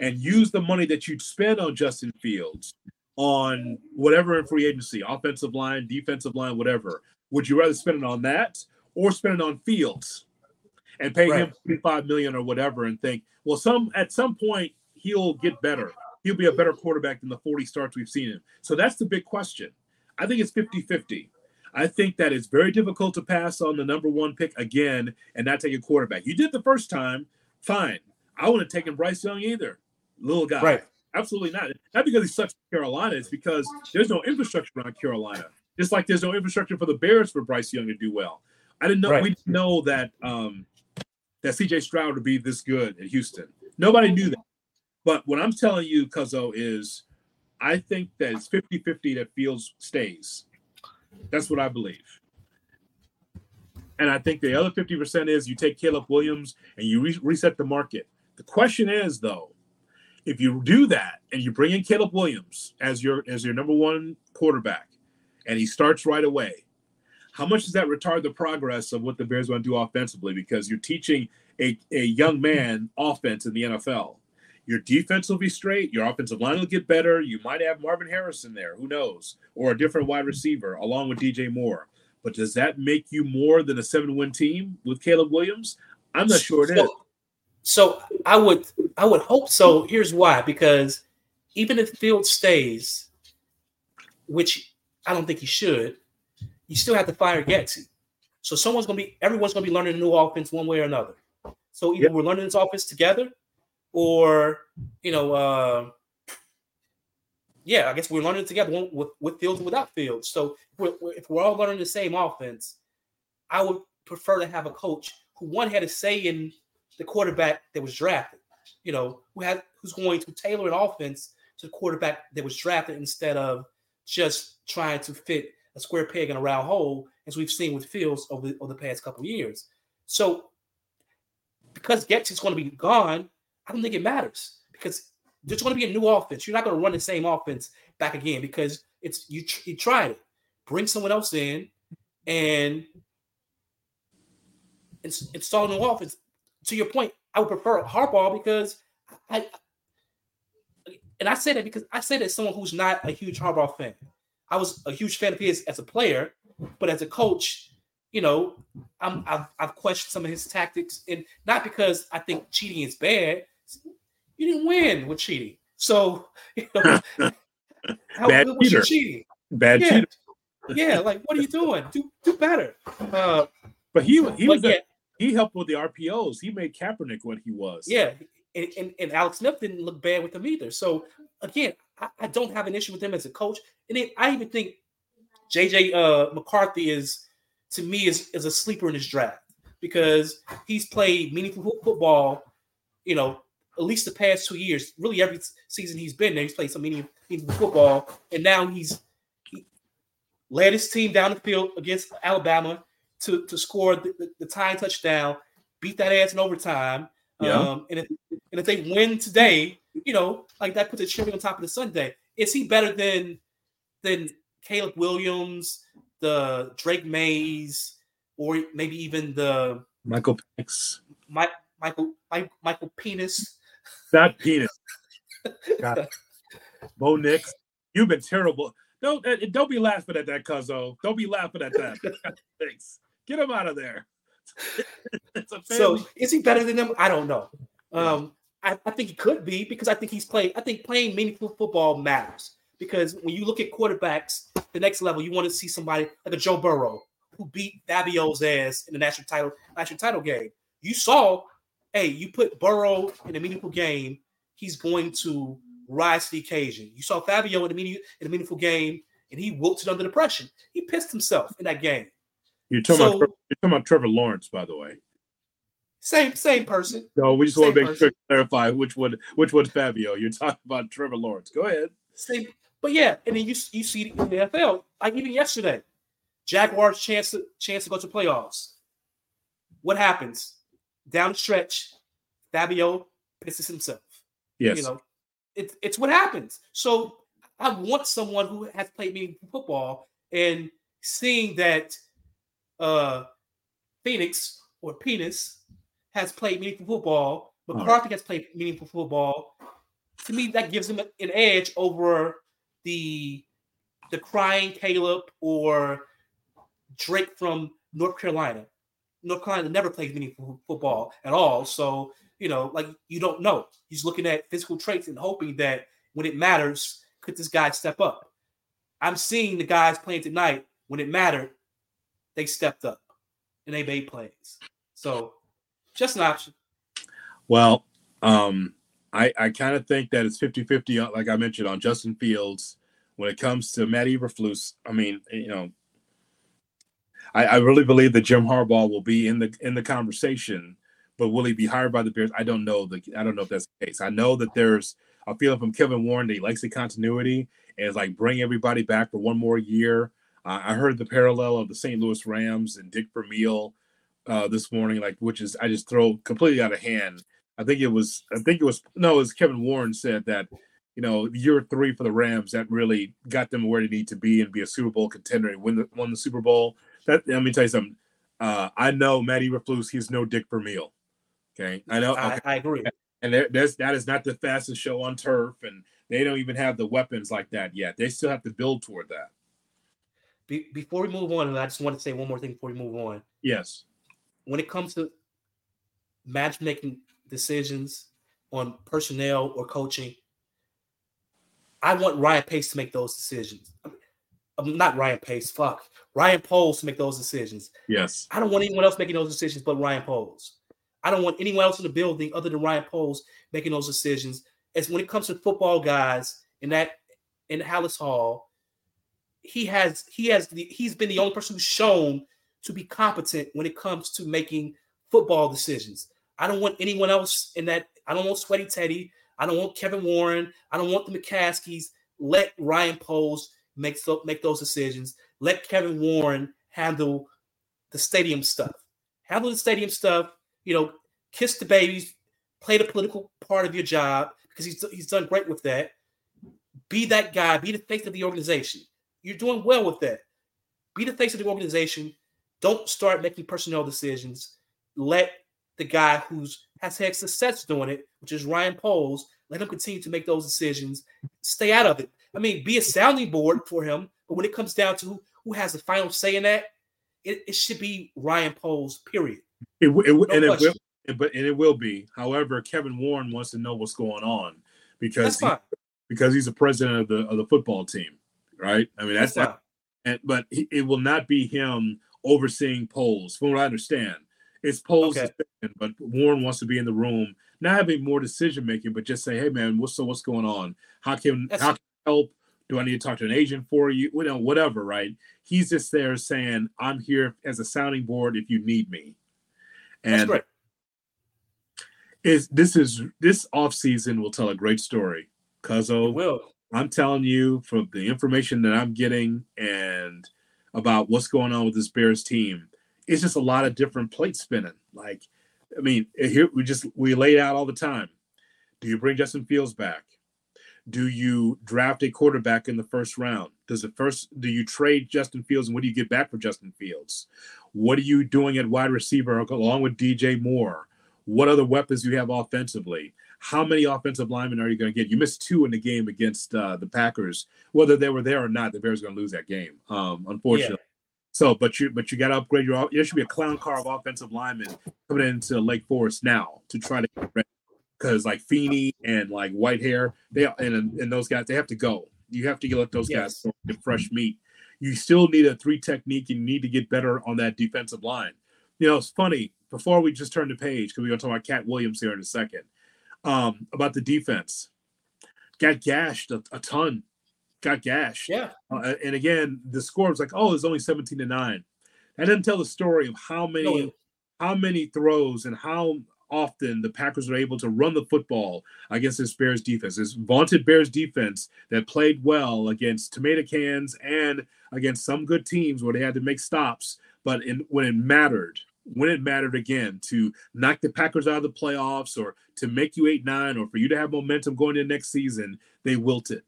Speaker 1: and use the money that you'd spend on Justin Fields on whatever in free agency, offensive line, defensive line, whatever? Would you rather spend it on that or spend it on Fields and pay him
Speaker 2: Right.
Speaker 1: 25 million or whatever and think, well, some at some point he'll get better. He'll be a better quarterback than the 40 starts we've seen him. So that's the big question. I think it's 50-50. I think that it's very difficult to pass on the number one pick again and not take a quarterback. You did the first time, fine. I wouldn't have taken Bryce Young either. Little guy.
Speaker 2: Right.
Speaker 1: Absolutely not. Not because he sucks Carolina, it's because there's no infrastructure around Carolina. Just like there's no infrastructure for the Bears for Bryce Young to do well. I didn't know
Speaker 2: Right.
Speaker 1: we didn't know that um that CJ Stroud would be this good at Houston. Nobody knew that. But what I'm telling you, Cuzzo, is I think that it's 50-50 that Fields stays. That's what I believe. And I think the other 50% is you take Caleb Williams and you re- reset the market. The question is though, if you do that and you bring in Caleb Williams as your as your number one quarterback and he starts right away, how much does that retard the progress of what the Bears want to do offensively? Because you're teaching a, a young man offense in the NFL. Your defense will be straight. Your offensive line will get better. You might have Marvin Harrison there. Who knows? Or a different wide receiver along with DJ Moore. But does that make you more than a seven win team with Caleb Williams? I'm not sure it is.
Speaker 2: So, so I would I would hope so. Here's why: because even if Field stays, which I don't think he should, you still have to fire Getsy. So someone's gonna be everyone's gonna be learning a new offense one way or another. So either
Speaker 1: Yep.
Speaker 2: we're learning this offense together, or you know, uh, yeah, I guess we're learning together with with Fields and without Fields. So if we're, if we're all learning the same offense, I would prefer to have a coach who one had a say in the quarterback that was drafted. You know, who had who's going to tailor an offense to the quarterback that was drafted instead of just trying to fit a square peg in a round hole, as we've seen with Fields over the, over the past couple years. So, because Getz is going to be gone, I don't think it matters because there's going to be a new offense. You're not going to run the same offense back again because it's you. You tried it. Bring someone else in and install a new offense. To your point, I would prefer Harbaugh because I, and I say that because I say that as someone who's not a huge Harbaugh fan. I was a huge fan of his as a player, but as a coach, you know, I'm, I've, I've questioned some of his tactics, and not because I think cheating is bad. You didn't win with cheating, so you know, how
Speaker 1: Bad
Speaker 2: good was
Speaker 1: cheater.
Speaker 2: cheating?
Speaker 1: Bad
Speaker 2: Yeah,
Speaker 1: cheater.
Speaker 2: yeah. Like, what are you doing? Do do better. Uh,
Speaker 1: But he he was
Speaker 2: yeah,
Speaker 1: he helped with the RPOs. He made Kaepernick what he was.
Speaker 2: Yeah, and, and, and Alex Smith didn't look bad with him either. So again, I, I don't have an issue with him as a coach, and then I even think JJ uh, McCarthy is to me is is a sleeper in this draft because he's played meaningful football. You know, at least the past two years. Really, every season he's been there, he's played some meaning- meaningful football, and now he's he led his team down the field against Alabama to to score the, the, the tying touchdown, beat that ass in overtime.
Speaker 1: Yeah.
Speaker 2: Um, and if and if they win today, you know, like that puts a cherry on top of the Sunday. Is he better than than Caleb Williams, the Drake Mays, or maybe even the
Speaker 1: Michael Penix.
Speaker 2: Mike, Michael Michael Penis?
Speaker 1: That penis. God. Bo Nix. You've been terrible. Don't uh, don't be laughing at that, Cuzzo. Don't be laughing at that. Thanks. Get him out of there. it's a
Speaker 2: So is he better than them? I don't know. Um, I, I think he could be because I think he's playing. I think playing meaningful football matters because when you look at quarterbacks, the next level, you want to see somebody like a Joe Burrow who beat Fabio's ass in the national title national title game. You saw, hey, you put Burrow in a meaningful game, he's going to rise to the occasion. You saw Fabio in a meaning in a meaningful game, and he wilted under the pressure. He pissed himself in that game.
Speaker 1: You're talking, so, about, you're talking about Trevor Lawrence, by the way.
Speaker 2: Same same person.
Speaker 1: No, we just same want to make person. sure to clarify which one which one's Fabio. You're talking about Trevor Lawrence. Go ahead.
Speaker 2: Same, but yeah, and then you you see in the NFL, like even yesterday, Jaguars chance to chance to go to playoffs. What happens down the stretch? Fabio pisses himself.
Speaker 1: Yes,
Speaker 2: you know, it's it's what happens. So I want someone who has played meaningful football and seeing that uh Penix or Penis has played meaningful football. McCarthy right. has played meaningful football. To me, that gives him an edge over the the crying Caleb or Drake from North Carolina. North Carolina never plays meaningful football at all. So, you know, like you don't know. He's looking at physical traits and hoping that when it matters, could this guy step up? I'm seeing the guys playing tonight. When it mattered, they stepped up and they made plays. So just an option.
Speaker 1: Well, um, I, I kind of think that it's 50 50, uh, like I mentioned, on Justin Fields. When it comes to Matt Eberflus, I mean, you know, I, I really believe that Jim Harbaugh will be in the in the conversation, but will he be hired by the Bears? I don't know. The I don't know if that's the case. I know that there's a feeling from Kevin Warren that he likes the continuity and is like bring everybody back for one more year. Uh, I heard the parallel of the St. Louis Rams and Dick Vermeil uh, this morning, like which is I just throw completely out of hand. I think it was I think it was no, it was Kevin Warren said that you know year three for the Rams that really got them where they need to be and be a Super Bowl contender and win the won the Super Bowl. That let me tell you something. Uh, I know Matt Eberflus, he's no Dick Vermeil. Okay, I know. Okay.
Speaker 2: I, I, agree.
Speaker 1: And there's that is not the fastest show on turf, and they don't even have the weapons like that yet. They still have to build toward that.
Speaker 2: Be, before we move on, and I just want to say one more thing before we move on.
Speaker 1: Yes
Speaker 2: when it comes to matchmaking decisions on personnel or coaching, I want Ryan Pace to make those decisions. I'm not Ryan Pace, fuck. Ryan Poles to make those decisions.
Speaker 1: Yes.
Speaker 2: I don't want anyone else making those decisions but Ryan Poles. I don't want anyone else in the building other than Ryan Poles making those decisions. As when it comes to football guys in that in Halas Hall, he has he has the, he's been the only person who's shown to be competent when it comes to making football decisions. I don't want anyone else in that. I don't want Sweaty Teddy. I don't want Kevin Warren. I don't want the McCaskies. Let Ryan Poles make so, make those decisions. Let Kevin Warren handle the stadium stuff. Handle the stadium stuff. You know, kiss the babies. Play the political part of your job because he's he's done great with that. Be that guy. Be the face of the organization. You're doing well with that. Be the face of the organization don't start making personnel decisions. Let the guy who's has had success doing it, which is Ryan Poles, let him continue to make those decisions. Stay out of it. I mean, be a sounding board for him. But when it comes down to who has the final say in that, it, it should be Ryan Poles. Period.
Speaker 1: It, it, no and it will, but and it will be. However, Kevin Warren wants to know what's going on because he, because he's the president of the of the football team, right? I mean, that's, that's not. And, but he, it will not be him overseeing Poles. From what I understand, it's Poles, okay. but Warren wants to be in the room, not having more decision making, but just say, "Hey, man, what's so what's going on? How can That's- how can help? Do I need to talk to an agent for you? You know, whatever, right? He's just there saying, "I'm here as a sounding board if you need me." And is this is this off season will tell a great story. Cuzzo,
Speaker 2: will.
Speaker 1: I'm telling you from the information that I'm getting and about what's going on with this Bears team. It's just a lot of different plates spinning. Like, I mean, here we just we lay out all the time. Do you bring Justin Fields back? Do you draft a quarterback in the first round? Does the first do you trade Justin Fields and what do you get back for Justin Fields? What are you doing at wide receiver along with DJ Moore? What other weapons do you have offensively? how many offensive linemen are you going to get? You missed two in the game against uh, the Packers. Whether they were there or not, the Bears are going to lose that game. Um, unfortunately. Yeah. So, but you but you got to upgrade your. There should be a clown car of offensive linemen coming into Lake Forest now to try to get ready because like Feeney and like Whitehair, they and and those guys they have to go. You have to let those yes. guys get fresh meat. you still need a three technique. You need to get better on that defensive line. You know, it's funny. Before we just turn the page, because we're going to talk about Katt Williams here in a second, um, about the defense. Got gashed a, a ton. Got gashed.
Speaker 2: Yeah.
Speaker 1: Uh, and again, the score was like, oh, it's only 17 to 9. That didn't tell the story of how many no. how many throws and how often the Packers are able to run the football against this Bears defense. This vaunted Bears defense that played well against tomato cans and against some good teams where they had to make stops. But in, when it mattered, when it mattered again to knock the Packers out of the playoffs or to make you 8 9 or for you to have momentum going into next season, they wilted.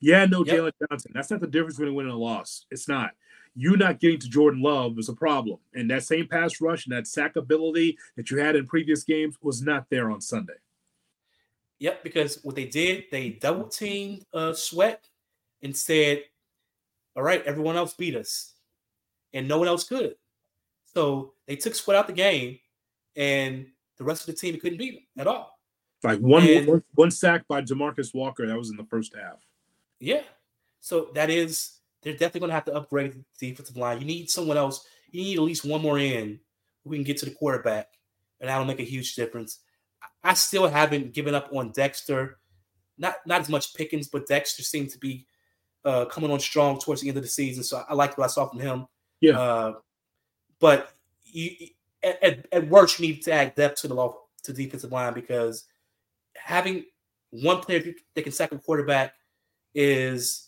Speaker 1: Yeah, no yep. Jaylon Johnson. That's not the difference between a win and a loss. It's not you not getting to Jordan Love is a problem. And that same pass rush and that sack ability that you had in previous games was not there on Sunday.
Speaker 2: Yep, because what they did, they double teamed uh, Sweat and said, all right, everyone else beat us. And no one else could. So they took Sweat out the game, and the rest of the team couldn't beat him at all.
Speaker 1: Like one, and, one, one sack by DeMarcus Walker, that was in the first half.
Speaker 2: Yeah. So that is they're definitely going to have to upgrade the defensive line. You need someone else. You need at least one more in who can get to the quarterback, and that'll make a huge difference. I still haven't given up on Dexter. Not not as much Pickens, but Dexter seemed to be uh, coming on strong towards the end of the season. So I like what I saw from him.
Speaker 1: Yeah. Uh,
Speaker 2: but you, at, at worst, you need to add depth to the law, to the defensive line because having one player that can sack a quarterback is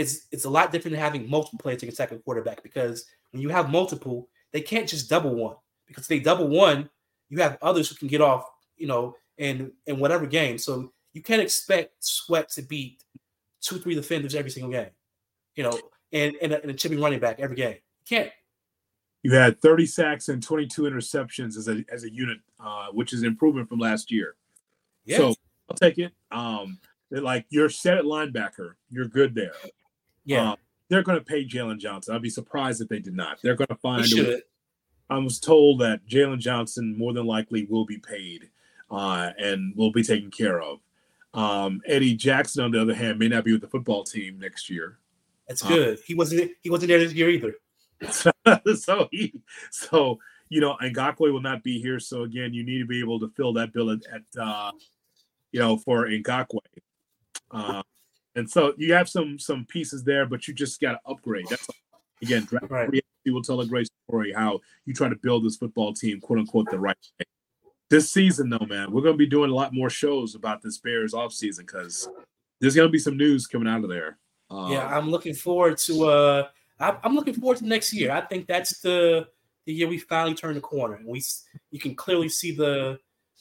Speaker 2: it's it's a lot different than having multiple players attack a quarterback because when you have multiple, they can't just double one because if they double one, you have others who can get off, you know, in in whatever game. So you can't expect Sweat to beat two, three defenders every single game, you know, and and a, and a chipping running back every game. You can't.
Speaker 1: You had 30 sacks and 22 interceptions as a as a unit, uh, which is improvement from last year. Yes. So I'll take it. Um, like you're set at linebacker, you're good there.
Speaker 2: Yeah. Um,
Speaker 1: they're going to pay Jaylon Johnson. I'd be surprised if they did not. They're going to find. A, I was told that Jaylon Johnson more than likely will be paid uh, and will be taken care of. Um, Eddie Jackson, on the other hand, may not be with the football team next year.
Speaker 2: That's good. Um, he wasn't. He wasn't there this year either.
Speaker 1: so he, so you know, Ngakoue will not be here. So again, you need to be able to fill that bill at, at uh, you know, for Ngakoue. Uh, and so you have some some pieces there, but you just got to upgrade. That's again, right. will tell a great story how you try to build this football team, quote unquote, the right way. This season, though, man, we're going to be doing a lot more shows about this Bears offseason because there's going to be some news coming out of there.
Speaker 2: Um, yeah, I'm looking forward to. uh I'm looking forward to next year. I think that's the the year we finally turn the corner, and we you can clearly see the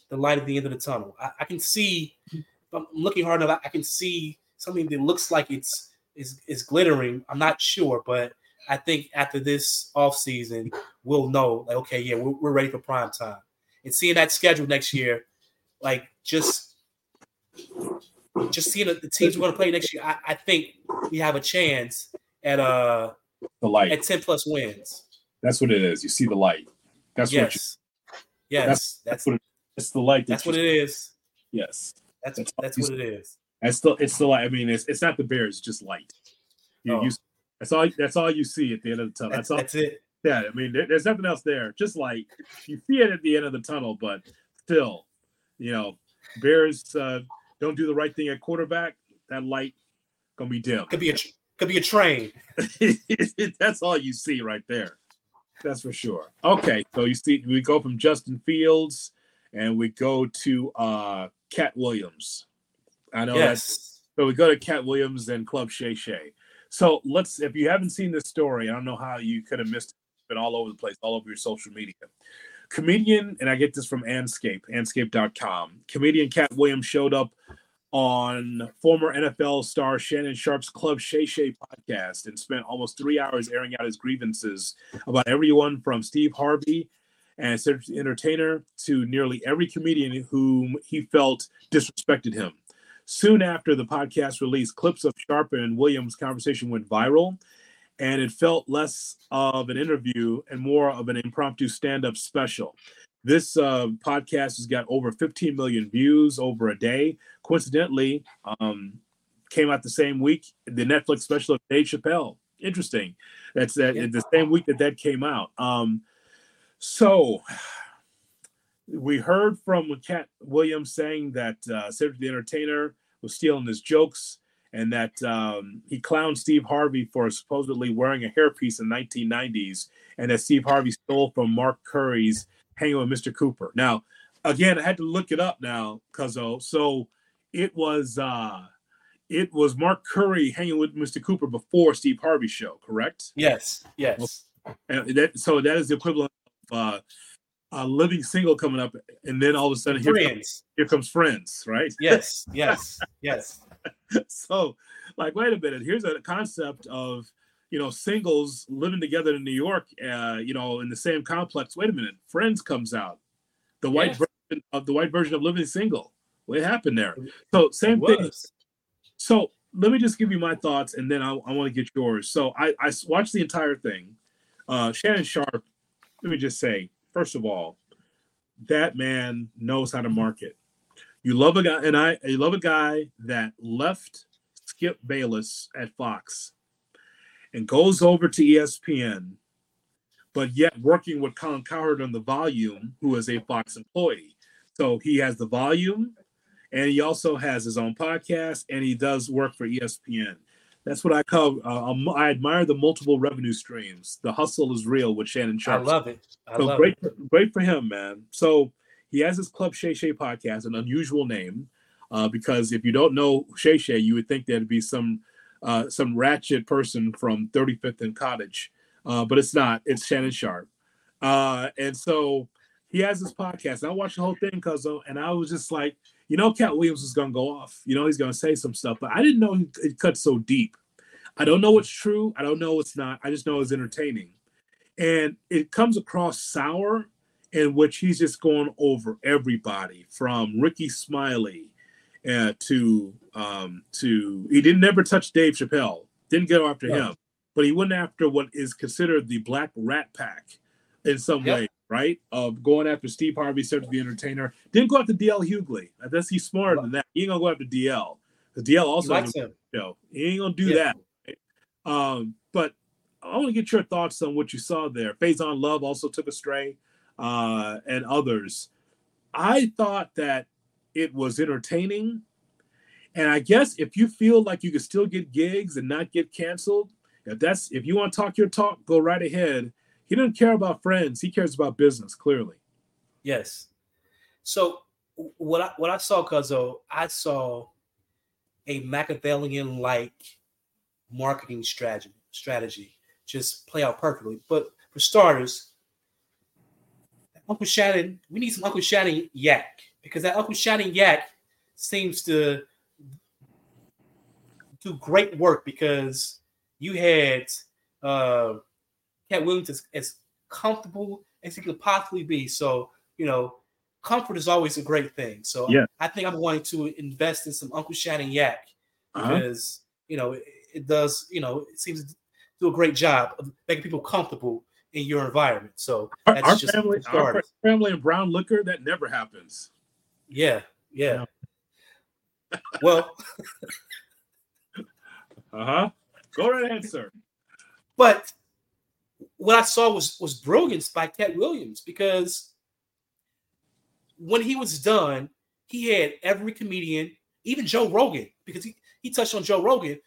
Speaker 2: the light at the end of the tunnel. I, I can see. I'm looking hard enough. I can see something that looks like it's is is glittering. I'm not sure, but I think after this off season, we'll know like okay, yeah, we're, we're ready for prime time. And seeing that schedule next year, like just just seeing the teams we're going to play next year, I, I, think we have a chance at uh
Speaker 1: the light
Speaker 2: at ten plus wins.
Speaker 1: That's what it is. You see the light. That's
Speaker 2: yes.
Speaker 1: what.
Speaker 2: You, yes, that's,
Speaker 1: that's what it, it's the light.
Speaker 2: That that's what it is.
Speaker 1: Yes,
Speaker 2: that's that's, that's what it is.
Speaker 1: It's still it's still I mean it's it's not the Bears, it's just light. You, oh. you that's all that's all you see at the end of the tunnel. That's, that's all
Speaker 2: that's it.
Speaker 1: Yeah, I mean there, there's nothing else there. Just like you see it at the end of the tunnel, but still, you know, Bears uh, don't do the right thing at quarterback. That light gonna be dim.
Speaker 2: Could be a could be a train.
Speaker 1: that's all you see right there. That's for sure. Okay, so you see, we go from Justin Fields and we go to uh Katt Williams. I know yes. that's so we go to Katt Williams and Club Shay Shay. So let's if you haven't seen this story, I don't know how you could have missed it. It's been all over the place, all over your social media. Comedian, and I get this from Anscape, anscape.com. Comedian Katt Williams showed up on former NFL star Shannon Sharpe's Club Shay Shay podcast and spent almost three hours airing out his grievances about everyone from Steve Harvey and entertainer to nearly every comedian whom he felt disrespected him. Soon after the podcast release, clips of Sharpe and Williams' conversation went viral, and it felt less of an interview and more of an impromptu stand up special. This uh, podcast has got over 15 million views over a day. Coincidentally, um, came out the same week the Netflix special of Dave Chappelle interesting. That's that yeah. the same week that that came out. Um, so we heard from Katt Williams saying that uh, Cedric the Entertainer was stealing his jokes and that um, he clowned Steve Harvey for supposedly wearing a hairpiece in 1990s, and that Steve Harvey stole from Mark Curry's Hanging with Mr. Cooper. Now, again, I had to look it up now, Cuzzo. So it was uh, it was Mark Curry hanging with Mr. Cooper before Steve Harvey show, correct?
Speaker 2: Yes, yes.
Speaker 1: And that, so that is the equivalent of uh, a living single coming up, and then all of a sudden here comes, here comes Friends, right?
Speaker 2: Yes, yes, yes.
Speaker 1: so, like, wait a minute. Here's a concept of you know singles living together in New York, uh, you know, in the same complex. Wait a minute, Friends comes out, the white yes. version of the white version of Living Single. What happened there? So same thing. So let me just give you my thoughts, and then I, I want to get yours. So I, I watched the entire thing. Uh, Shannon Sharpe. Let me just say, first of all, that man knows how to market. You love a guy, and I you love a guy that left Skip Bayless at Fox and goes over to ESPN, but yet working with Colin Cowherd on the volume, who is a Fox employee. So he has the volume, and he also has his own podcast, and he does work for ESPN. That's what I call. Uh, I admire the multiple revenue streams. The hustle is real with Shannon Sharpe.
Speaker 2: I love it. I
Speaker 1: so
Speaker 2: love
Speaker 1: great,
Speaker 2: it.
Speaker 1: For, great for him, man. So he has his Club Shay Shay podcast, an unusual name, uh, because if you don't know Shay Shay, you would think there'd be some uh, some ratchet person from 35th and Cottage, uh, but it's not. It's Shannon Sharpe, uh, and so he has this podcast. And I watched the whole thing, cause and I was just like, you know, Katt Williams is gonna go off. You know, he's gonna say some stuff, but I didn't know it cut so deep. I don't know what's true. I don't know what's not. I just know it's entertaining, and it comes across sour in which he's just going over everybody from Rickey Smiley uh, to um, to he didn't never touch Dave Chappelle, didn't go after him, but he went after what is considered the Black Rat Pack in some yep. way, right? Of going after Steve Harvey, Cedric the Entertainer. Didn't go after DL Hughley. I guess he's smarter than that. He ain't gonna go after DL. Because DL also he, you know, he ain't gonna do yeah. that. Um, but I want to get your thoughts on what you saw there. Faizon Love also took a stray uh, and others. I thought that it was entertaining. And I guess if you feel like you can still get gigs and not get canceled, if that's if you want to talk your talk, go right ahead. He doesn't care about friends; he cares about business. Clearly,
Speaker 2: yes. So what I what I saw, Cuzzo, I saw a Machiavellian like marketing strategy strategy just play out perfectly. But for starters, Uncle Shannon, we need some Uncle Shannon yak because that Uncle Shannon yak seems to do great work because you had uh Katt Williams as, as comfortable as he could possibly be. So, you know, comfort is always a great thing. So yeah. I think I'm going to invest in some Uncle Shannon yak uh-huh. because uh-huh. you know it, it, does, you know, it seems to do a great job of making people comfortable in your environment. So
Speaker 1: that's our, just family, our family and brown liquor, that never happens.
Speaker 2: Yeah, yeah. yeah. well,
Speaker 1: uh huh. Go right ahead, sir.
Speaker 2: But what I saw was was brilliance by Katt Williams because when he was done, he had every comedian, even Joe Rogan, because he, he touched on Joe Rogan,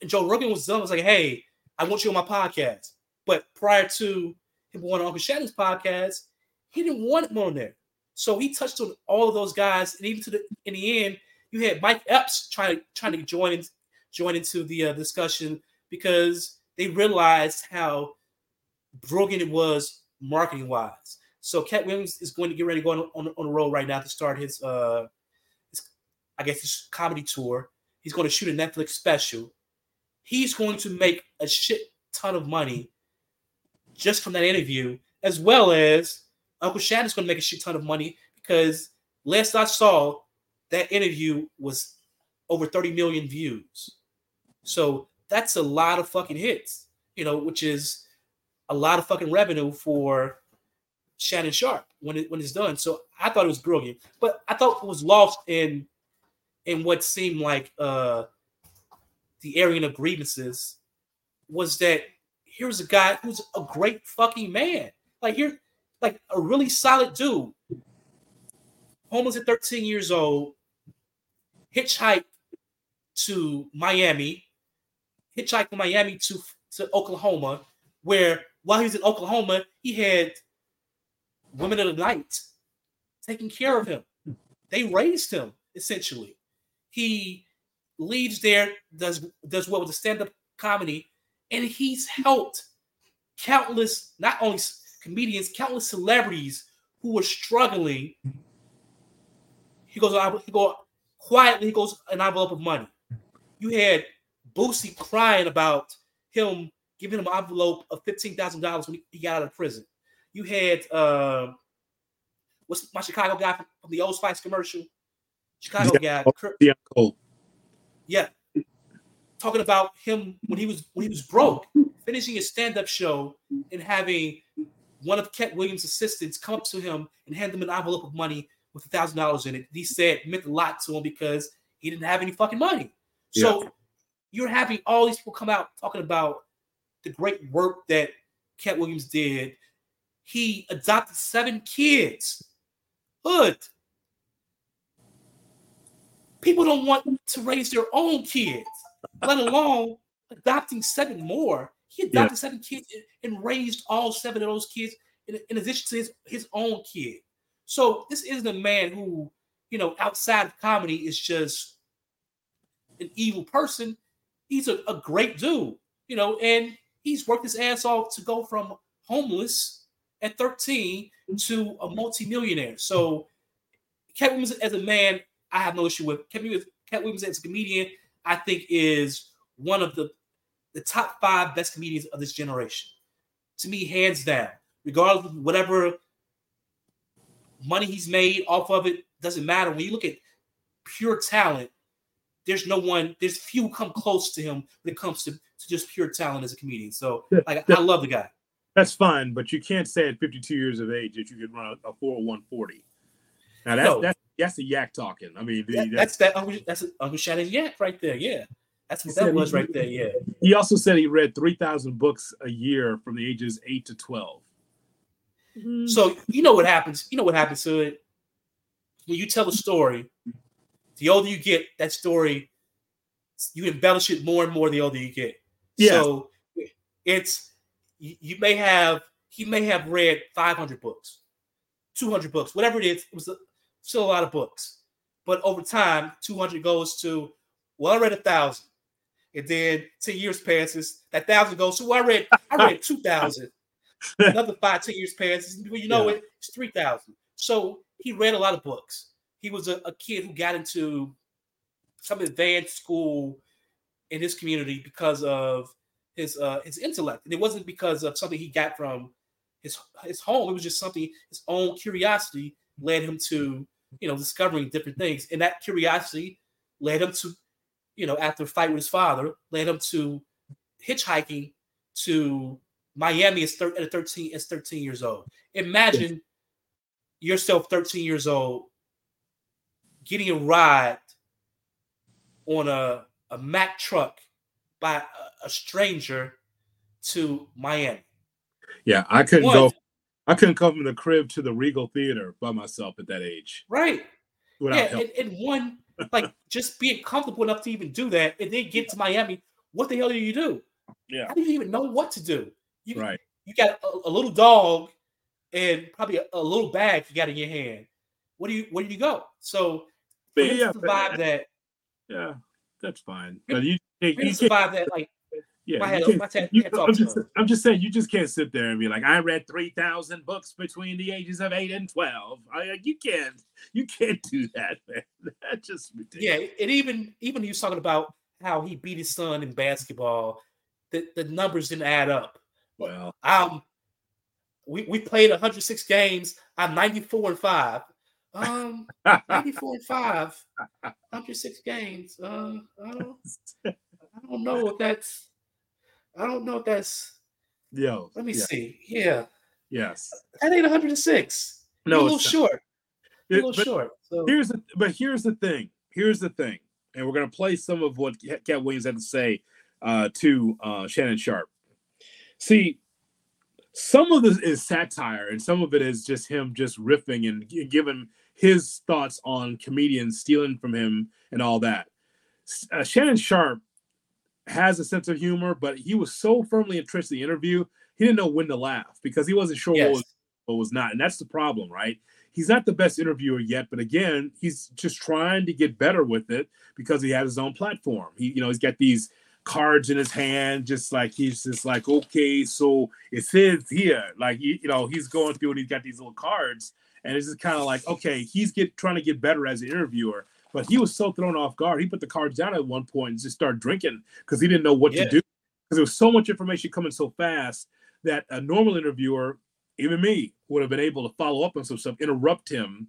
Speaker 2: and Joe Rogan was done. I was like, hey, I want you on my podcast. But prior to him going on Uncle Shannon's podcast, he didn't want him on there. So he touched on all of those guys, and even to the in the end, you had Mike Epps trying to trying to join in, join into the uh, discussion because they realized how brilliant it was marketing wise. So Katt Williams is going to get ready to go on, on, on the road right now to start his uh his, I guess his comedy tour. He's going to shoot a Netflix special. He's going to make a shit ton of money just from that interview, as well as Uncle Shannon's going to make a shit ton of money because last I saw, that interview was over 30 million views. So that's a lot of fucking hits, you know, which is a lot of fucking revenue for Shannon Sharpe when it when it's done. So I thought it was brilliant, but I thought it was lost in in what seemed like uh the airing of grievances was that here's a guy who's a great fucking man. Like here, like a really solid dude. Homeless at 13 years old, hitchhiked to Miami, hitchhiked from Miami to, to Oklahoma, where while he was in Oklahoma, he had women of the night taking care of him. They raised him essentially. He leaves there, does does well with the stand-up comedy, and he's helped countless, not only comedians, countless celebrities who were struggling. He goes, he go quietly, he goes an envelope of money. You had Boosie crying about him giving him an envelope of fifteen thousand dollars when he got out of prison. You had uh, what's my Chicago guy from, from the Old Spice commercial? Chicago yeah. guy, Kurt, yeah, Cole. Yeah, talking about him when he was when he was broke, finishing his stand-up show and having one of Katt Williams' assistants come up to him and hand him an envelope of money with a thousand dollars in it. He said meant a lot to him because he didn't have any fucking money. Yeah. So you're having all these people come out talking about the great work that Katt Williams did. He adopted seven kids. Hood. People don't want to raise their own kids, let alone adopting seven more. He adopted yeah. seven kids and raised all seven of those kids in, in addition to his, his own kid. So this isn't a man who, you know, outside of comedy is just an evil person. He's a, a great dude, you know, and he's worked his ass off to go from homeless at 13 to a multimillionaire. So Katt Williams as a man, I have no issue with. Katt Williams, Williams as a comedian, I think is one of the the top five best comedians of this generation. To me, hands down, regardless of whatever money he's made off of it, doesn't matter. When you look at pure talent, there's no one, there's few come close to him when it comes to, to just pure talent as a comedian. So like I love the guy.
Speaker 1: That's fine, but you can't say at 52 years of age that you could run a 40140. Now that's no. that's that's a yak talking. I mean,
Speaker 2: that, that's, that's that that's Uncle Shannon's yak right there. Yeah. That's what that was right there. Yeah.
Speaker 1: He also said he read 3,000 books a year from the ages 8 to 12.
Speaker 2: Mm-hmm. So, you know what happens? You know what happens to it? When you tell a story, the older you get, that story, you embellish it more and more the older you get. Yeah. So, it's, you, may have, he may have read 500 books, 200 books, whatever it is. It was a, still a lot of books. But over time, 200 goes to, well, I read a thousand and then 10 years passes, that thousand goes. So I read, I read 2,000. Another five, 10 years passes. You know yeah. it, it's 3,000. So he read a lot of books. He was a, a kid who got into some advanced school in his community because of his uh, his intellect. And it wasn't because of something he got from his his home. It was just something his own curiosity led him to, you know, discovering different things. And that curiosity led him to you know, after a fight with his father, led him to hitchhiking to Miami at 13 as 13 years old. Imagine yourself 13 years old getting a ride on a, a Mack truck by a, stranger to Miami.
Speaker 1: Yeah, I couldn't One, go. I couldn't come from the crib to the Regal Theater by myself at that age.
Speaker 2: Right. yeah, and, and, one like just being comfortable enough to even do that, and then get to Miami. What the hell do you do?
Speaker 1: Yeah,
Speaker 2: how do you even know what to do?
Speaker 1: You, right.
Speaker 2: You got a, a little dog and probably a, a, little bag you got in your hand. What do you? Where do you go? So yeah, survive that.
Speaker 1: Yeah, that's fine. But you,
Speaker 2: you, you survive that like
Speaker 1: yeah, my head, my t- you, I'm, just, I'm just saying, you just can't sit there and be like, I read three thousand books between the ages of eight and twelve. I, you can't, you can't do that, man. That's just ridiculous.
Speaker 2: Yeah, and even even he was talking about how he beat his son in basketball. The the numbers didn't add up.
Speaker 1: Well,
Speaker 2: um, we we played 106 games. I'm 94 and five. Um, 94 and five, 106 games. Uh, I don't, I don't know if that's I don't know if that's.
Speaker 1: Yo.
Speaker 2: Let me
Speaker 1: yeah.
Speaker 2: see. Yeah.
Speaker 1: Yes.
Speaker 2: That ain't 106. No, a little short. A little short. So.
Speaker 1: Here's the, but here's the thing. Here's the thing, and we're gonna play some of what Katt Williams had to say uh, to uh, Shannon Sharpe. See, some of this is satire, and some of it is just him just riffing and giving his thoughts on comedians stealing from him and all that. Uh, Shannon Sharpe has a sense of humor, but he was so firmly entrenched in the interview, he didn't know when to laugh because he wasn't sure yes. what, was, what was not. And that's the problem, right? He's not the best interviewer yet, but again, he's just trying to get better with it because he has his own platform. He, you know, he's got these cards in his hand, just like he's just like, okay, so it says here, like you, you know, he's going through and he's got these little cards, and it's just kind of like, okay, he's get trying to get better as an interviewer. But he was so thrown off guard. He put the cards down at one point and just started drinking because he didn't know what yeah. to do. Because there was so much information coming so fast that a normal interviewer, even me, would have been able to follow up on some stuff, interrupt him,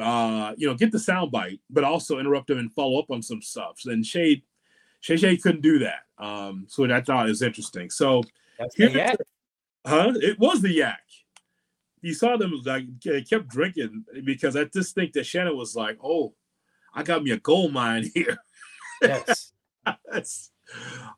Speaker 1: uh, you know, get the soundbite, but also interrupt him and follow up on some stuff. And Shade, Shay Shay couldn't do that. Um, so I thought was interesting. So, here, huh? It was the yak you saw them like they kept drinking because I just think that Shannon was like, "Oh, I got me a gold mine here." Yes.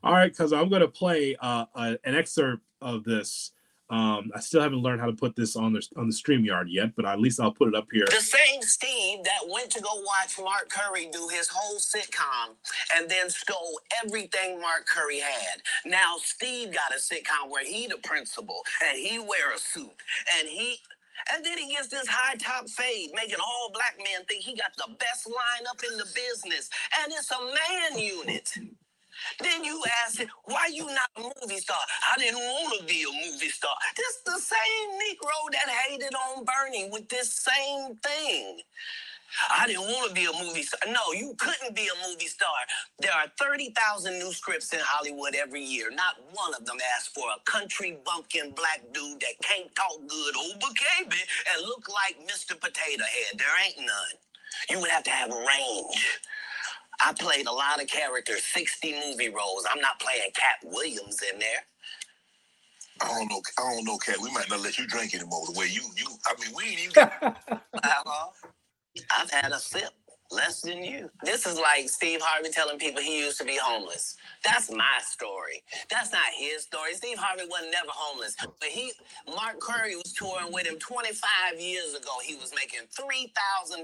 Speaker 1: all right, because I'm going to play uh, uh, an excerpt of this um, I still haven't learned how to put this on the on the StreamYard yet, but at least I'll put it up here.
Speaker 3: The same Steve that went to go watch Mark Curry do his whole sitcom and then stole everything Mark Curry had. Now Steve got a sitcom where he the principal and he wear a suit and he and then he gets this high top fade, making all black men think he got the best lineup in the business. And it's a man unit. Then you ask why you not a movie star? I didn't want to be a movie star. This the same Negro that hated on Bernie with this same thing. I didn't want to be a movie star. No, you couldn't be a movie star. There are 30,000 new scripts in Hollywood every year. Not one of them asks for a country bumpkin black dude that can't talk good over KB and look like Mr. Potato Head. There ain't none. You would have to have range. I played a lot of characters, 60 movie roles. I'm not playing Katt Williams in there.
Speaker 4: I don't know. I don't know, Katt. We might not let you drink anymore. The way you, you. I mean, we ain't even. Got- uh-huh.
Speaker 3: I've had a sip less than you. This is like Steve Harvey telling people he used to be homeless. That's my story. That's not his story. Steve Harvey was never homeless. But he Mark Curry was touring with him 25 years ago. He was making $3,000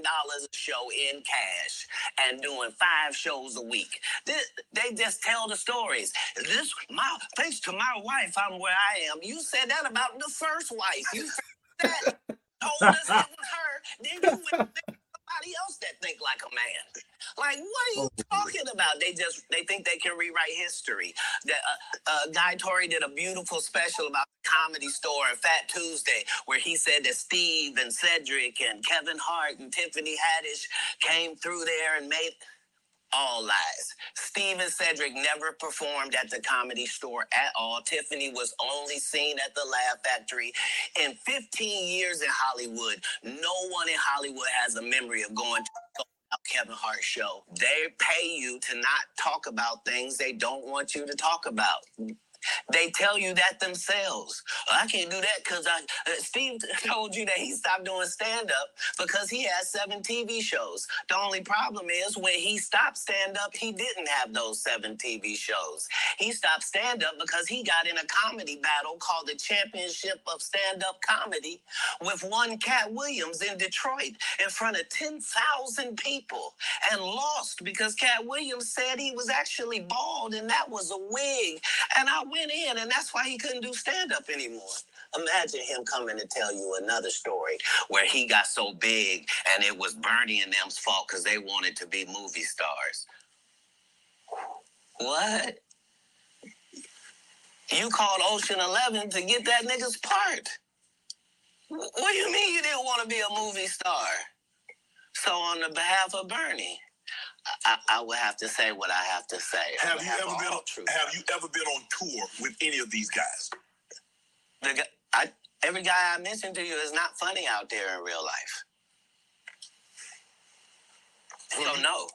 Speaker 3: a show in cash and doing five shows a week. This, they just tell the stories. This my thanks to my wife, I'm where I am. You said that about the first wife. You said that told us it was her. Then you went else that think like a man. Like, what are you oh, talking about? They just they think they can rewrite history. The, uh, uh, Guy Torry did a beautiful special about the comedy store and Phat Tuesday, where he said that Steve and Cedric and Kevin Hart and Tiffany Haddish came through there and made all lies. Steve and Cedric never performed at the comedy store at all. Tiffany was only seen at the Laugh Factory. In 15 years in Hollywood, no one in Hollywood has a memory of going to Kevin Hart show. They pay you to not talk about things they don't want you to talk about. They tell you that themselves. I can't do that because I. Uh, Steve told you that he stopped doing stand up because he has seven TV shows. The only problem is when he stopped stand up, he didn't have those seven TV shows. He stopped stand up because he got in a comedy battle called the Championship of Stand Up Comedy with one Katt Williams in Detroit in front of 10,000 people and lost because Katt Williams said he was actually bald and that was a wig. And I went in, and that's why he couldn't do stand up anymore. Imagine him coming to tell you another story where he got so big and it was Bernie and them's fault because they wanted to be movie stars. What? You called Ocean Eleven to get that nigga's part. What do you mean you didn't want to be a movie star? So, on the behalf of Bernie, I, I would have to say what I have to say.
Speaker 4: Have you ever been? On, have you ever been on tour with any of these guys?
Speaker 3: The I, every guy I mentioned to you is not funny out there in real life. So no.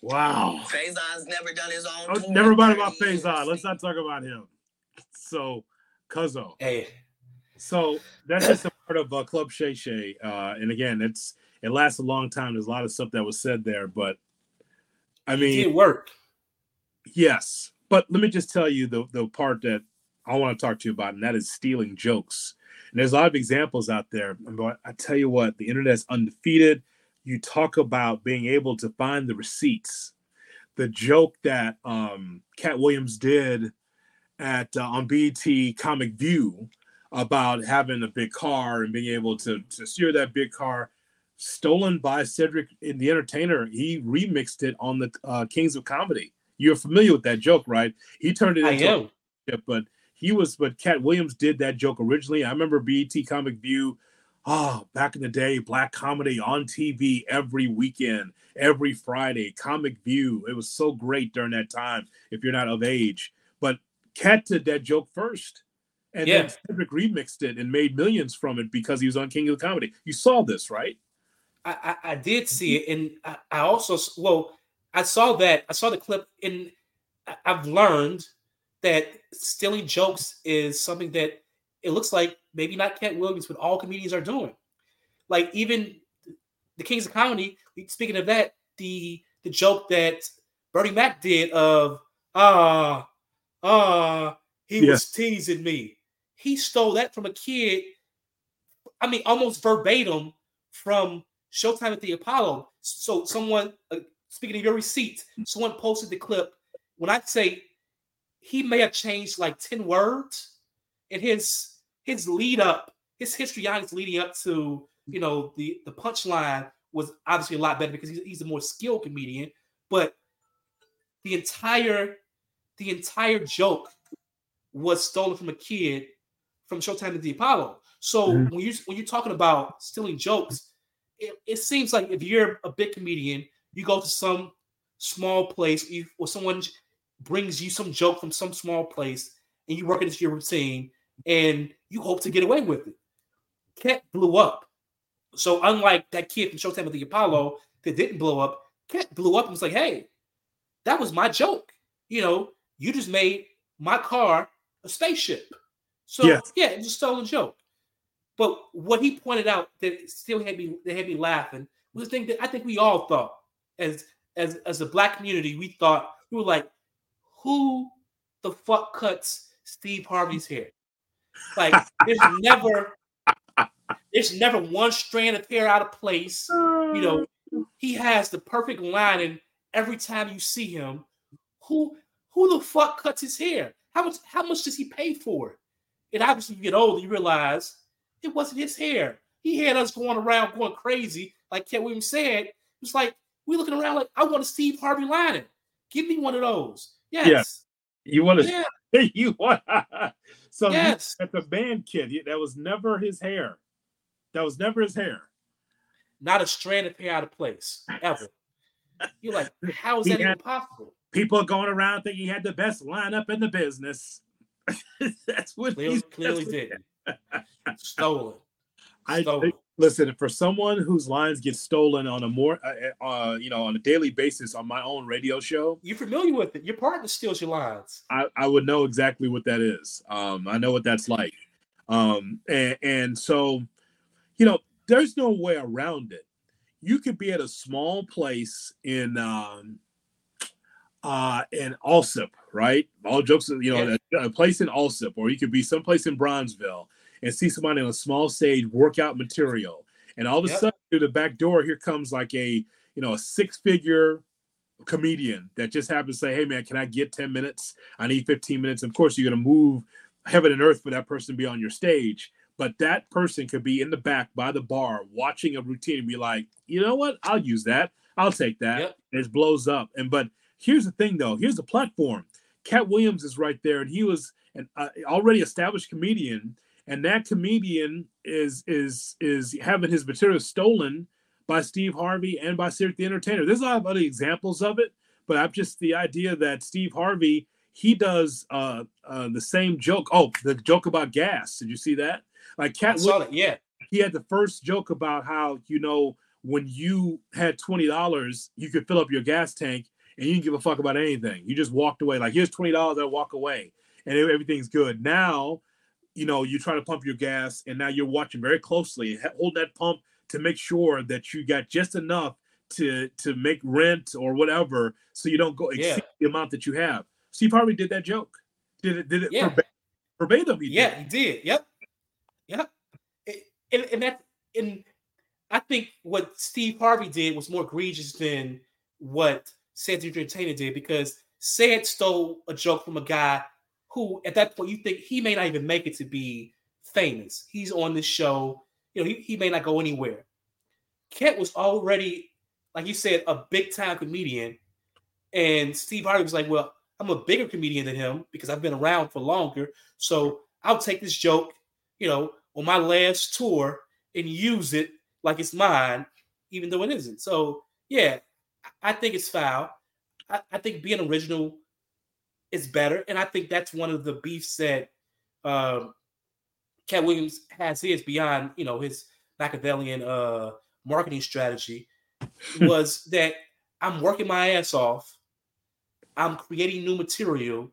Speaker 1: Wow.
Speaker 3: Faizon's never done his own.
Speaker 1: Oh, never mind about Faizon. Let's not talk about him. So, Cuzzo.
Speaker 2: Hey.
Speaker 1: So that's just a part of uh, Club Shay Shay. Uh, and again, it's it lasts a long time. There's a lot of stuff that was said there, but I mean,
Speaker 2: it worked.
Speaker 1: Yes, But let me just tell you the the part that I want to talk to you about, and that is stealing jokes. And there's a lot of examples out there. But I tell you what, the internet's undefeated. You talk about being able to find the receipts. The joke that um, Katt Williams did at uh, on BET Comic View about having a big car and being able to, to steer that big car, stolen by Cedric in the Entertainer. He remixed it on the uh, Kings of Comedy. You're familiar with that joke, right? He turned it into a but he was but Katt Williams did that joke originally. I remember BET Comic View. Oh, back in the day, black comedy on TV every weekend, every Friday, Comic View. It was so great during that time if you're not of age. But Katt did that joke first. And yeah. then Cedric remixed it and made millions from it because he was on King of Comedy. You saw this, right?
Speaker 2: I, I, I did see it. And I, I also, well, I saw that. I saw the clip, and I've learned that stealing jokes is something that it looks like maybe not Katt Williams, but all comedians are doing. Like even the Kings of Comedy. Speaking of that, the the joke that Bernie Mac did of ah ah he yeah. was teasing me. He stole that from a kid. I mean, almost verbatim from Showtime at the Apollo. So someone, uh, speaking of your receipt, someone posted the clip. When I say he may have changed like 10 words in his his lead up, his histrionics leading up to you know the the punchline was obviously a lot better because he's, he's a more skilled comedian. But the entire the entire joke was stolen from a kid from Showtime at the Apollo. So mm-hmm. when you when you're talking about stealing jokes, it, it seems like if you're a big comedian, you go to some small place you, or someone brings you some joke from some small place and you work it into your routine and you hope to get away with it. Katt blew up. So unlike that kid from Showtime with the Apollo that didn't blow up, Katt blew up and was like, hey, that was my joke. You know, you just made my car a spaceship. So yes. yeah, it's a stolen joke. But what he pointed out that still had me that had me laughing was the thing that I think we all thought as as as a black community, we thought we were like, who the fuck cuts Steve Harvey's hair? Like, there's never, there's never one strand of hair out of place. You know, he has the perfect lining every time you see him, who who the fuck cuts his hair? How much how much does he pay for it? And obviously, you get older, you realize it wasn't his hair. He had us going around going crazy, like Katt Williams said. It was like we looking around like I want a Steve Harvey lining. Give me one of those. Yes.
Speaker 1: Yeah. You want to? Yeah. you want? so yes. at the band kid, that was never his hair. That was never his hair.
Speaker 2: Not a strand of hair out of place ever. You're like, how is that had, even possible?
Speaker 1: People going around thinking he had the best lineup in the business. that's what
Speaker 2: clearly, clearly did. Stolen.
Speaker 1: I think, listen for someone whose lines get stolen on a more, uh, uh, uh, you know, on a daily basis on my own radio show.
Speaker 2: You're familiar with it. Your partner steals your lines.
Speaker 1: I, I would know exactly what that is. Um, I know what that's like. Um, and, and so, you know, there's no way around it. You could be at a small place in um, uh, in Alsip, right? All jokes, you know, yeah. a, a place in Alsip, or you could be someplace in Bronzeville and see somebody on a small stage workout material. And all of a yep. sudden, through the back door, here comes like a you know a six figure comedian that just happens to say, "Hey man, can I get ten minutes? I need fifteen minutes." And of course, you're gonna move heaven and earth for that person to be on your stage. But that person could be in the back by the bar watching a routine and be like, you know what? I'll use that. I'll take that. Yep. And it blows up. And but here's the thing though. Here's the platform. Katt Williams is right there, and he was an uh, already established comedian and that comedian is is is having his material stolen by Steve Harvey and by Cedric the Entertainer. There's a lot of other examples of it, but I'm just the idea that Steve Harvey he does uh, uh, the same joke. Oh, the joke about gas. Did you see that? Like Katt,
Speaker 2: saw it. Yeah,
Speaker 1: he had the first joke about how you know when you had twenty dollars, you could fill up your gas tank and you didn't give a fuck about anything. You just walked away. Like here's twenty dollars, I walk away, and everything's good. Now you know, you try to pump your gas, and now you're watching very closely, hold that pump to make sure that you got just enough to to make rent or whatever, so you don't go exceed yeah. the amount that you have. Steve Harvey did that joke. Did it? Did it
Speaker 2: Yeah.
Speaker 1: verba- verbatim? He
Speaker 2: Yeah,
Speaker 1: did.
Speaker 2: he did. Yep. Yep. And, and that and I think what Steve Harvey did was more egregious than what Cedric Entertainer did because Ced stole a joke from a guy who at that point you think he may not even make it to be famous. He's on this show, you know, he, he may not go anywhere. Kent was already, like you said, a big time comedian. And Steve Harvey was like, Well, I'm a bigger comedian than him because I've been around for longer. So I'll take this joke, you know, on my last tour and use it like it's mine, even though it isn't. So yeah, I- think it's foul. I, I think being original is better, and I think that's one of the beefs that um, Katt Williams has his beyond you know his Machiavellian uh, marketing strategy was that I'm working my ass off. I'm creating new material.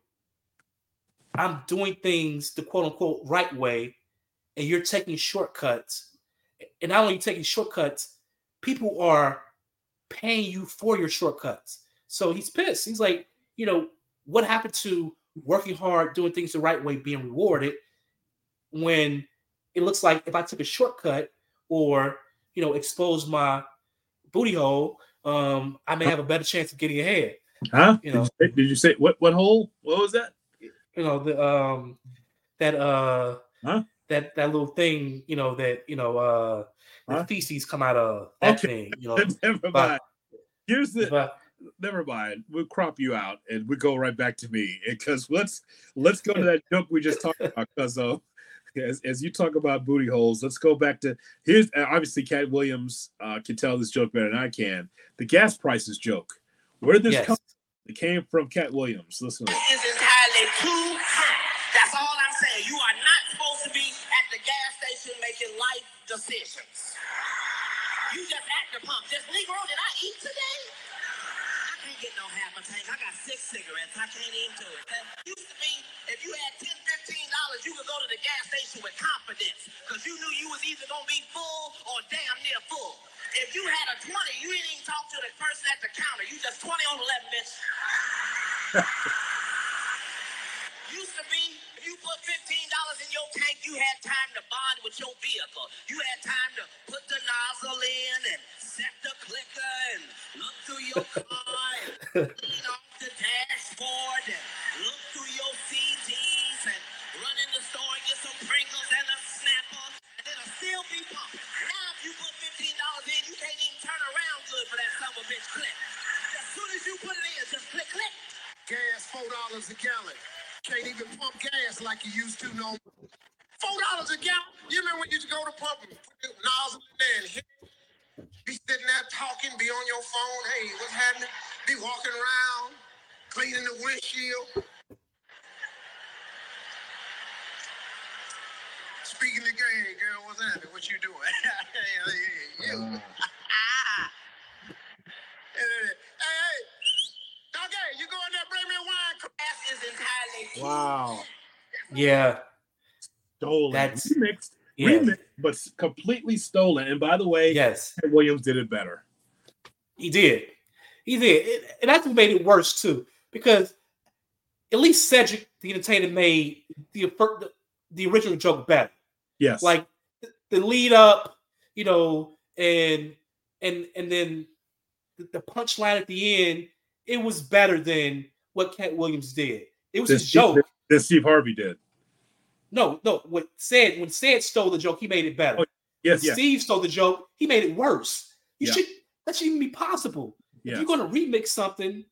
Speaker 2: I'm doing things the quote unquote right way, and you're taking shortcuts. And not only taking shortcuts, people are paying you for your shortcuts. So he's pissed. He's like, you know, what happened to working hard, doing things the right way, being rewarded when it looks like if I took a shortcut or, you know, exposed my booty hole, um, I may have a better chance of getting ahead.
Speaker 1: Huh?
Speaker 2: You
Speaker 1: did,
Speaker 2: know.
Speaker 1: you say, did you say what? What hole? What was that?
Speaker 2: you know the um that uh
Speaker 1: Huh?
Speaker 2: that that little thing you know that you know uh the
Speaker 1: Huh?
Speaker 2: feces come out of that
Speaker 1: Okay.
Speaker 2: thing you know
Speaker 1: never
Speaker 2: but-
Speaker 1: mind. Here's the. Never mind. We'll crop you out, and we go right back to me because let's let's go to that joke we just talked about. Because uh, as, as you talk about booty holes, let's go back to here's uh, obviously Katt Williams uh, can tell this joke better than I can. The gas prices joke. Where did this
Speaker 2: yes
Speaker 1: come? It came from Katt Williams. Listen to this.
Speaker 3: is entirely too high. That's all I'm saying. You are not supposed to be at the gas station making life decisions. You just at the pump. Just Negro, did I eat today? Half a tank. I got six cigarettes. I can't even do it. That used to be, if you had 10 $15, you could go to the gas station with confidence because you knew you was either going to be full or damn near full. If you had a 20, you didn't even talk to the person at the counter. You just 20 on 11, bitch. Used to be, put fifteen dollars in your tank, you had time to bond with your vehicle. You had time to put the nozzle in and set the clicker and look through your car and lean off the dashboard and look through your CDs and run in the store and get some Pringles and a Snapple, and it'll still be pumping. Now, if you put fifteen dollars in, you can't even turn around good for that son of a bitch click. As soon as you put it in, just click, click.
Speaker 5: gas four dollars a gallon. Can't even pump gas like you used to no. Four dollars a gallon. You remember when you used to go to pump and put the nozzle in there and hit, be sitting there talking, be on your phone. Hey, what's happening? Be walking around, cleaning the windshield. Speaking to girl, girl, what's happening? What you doing? hey, you. Ah. Hey, hey, hey, doggy, you go in there, bring me a wine.
Speaker 3: Gas is entirely
Speaker 2: wow yeah
Speaker 1: Stolen.
Speaker 2: That's-
Speaker 1: remixed,
Speaker 2: yeah
Speaker 1: remixed, but completely stolen. And by the way,
Speaker 2: yes
Speaker 1: Williams did it better.
Speaker 2: he did he did and that's what made it worse too because at least Cedric the entertainer made the the, original joke better
Speaker 1: Yes.
Speaker 2: like the lead up, you know, and and and then the, punchline at the end, it was better than what Katt Williams did. It was
Speaker 1: This-
Speaker 2: his joke.
Speaker 1: That Steve Harvey did.
Speaker 2: No, no. What said when said stole the joke, he made it better.
Speaker 1: Oh, Yes, yes,
Speaker 2: Steve stole the joke, he made it worse. You
Speaker 1: Yeah.
Speaker 2: should that should even be possible. If you're going to remix something,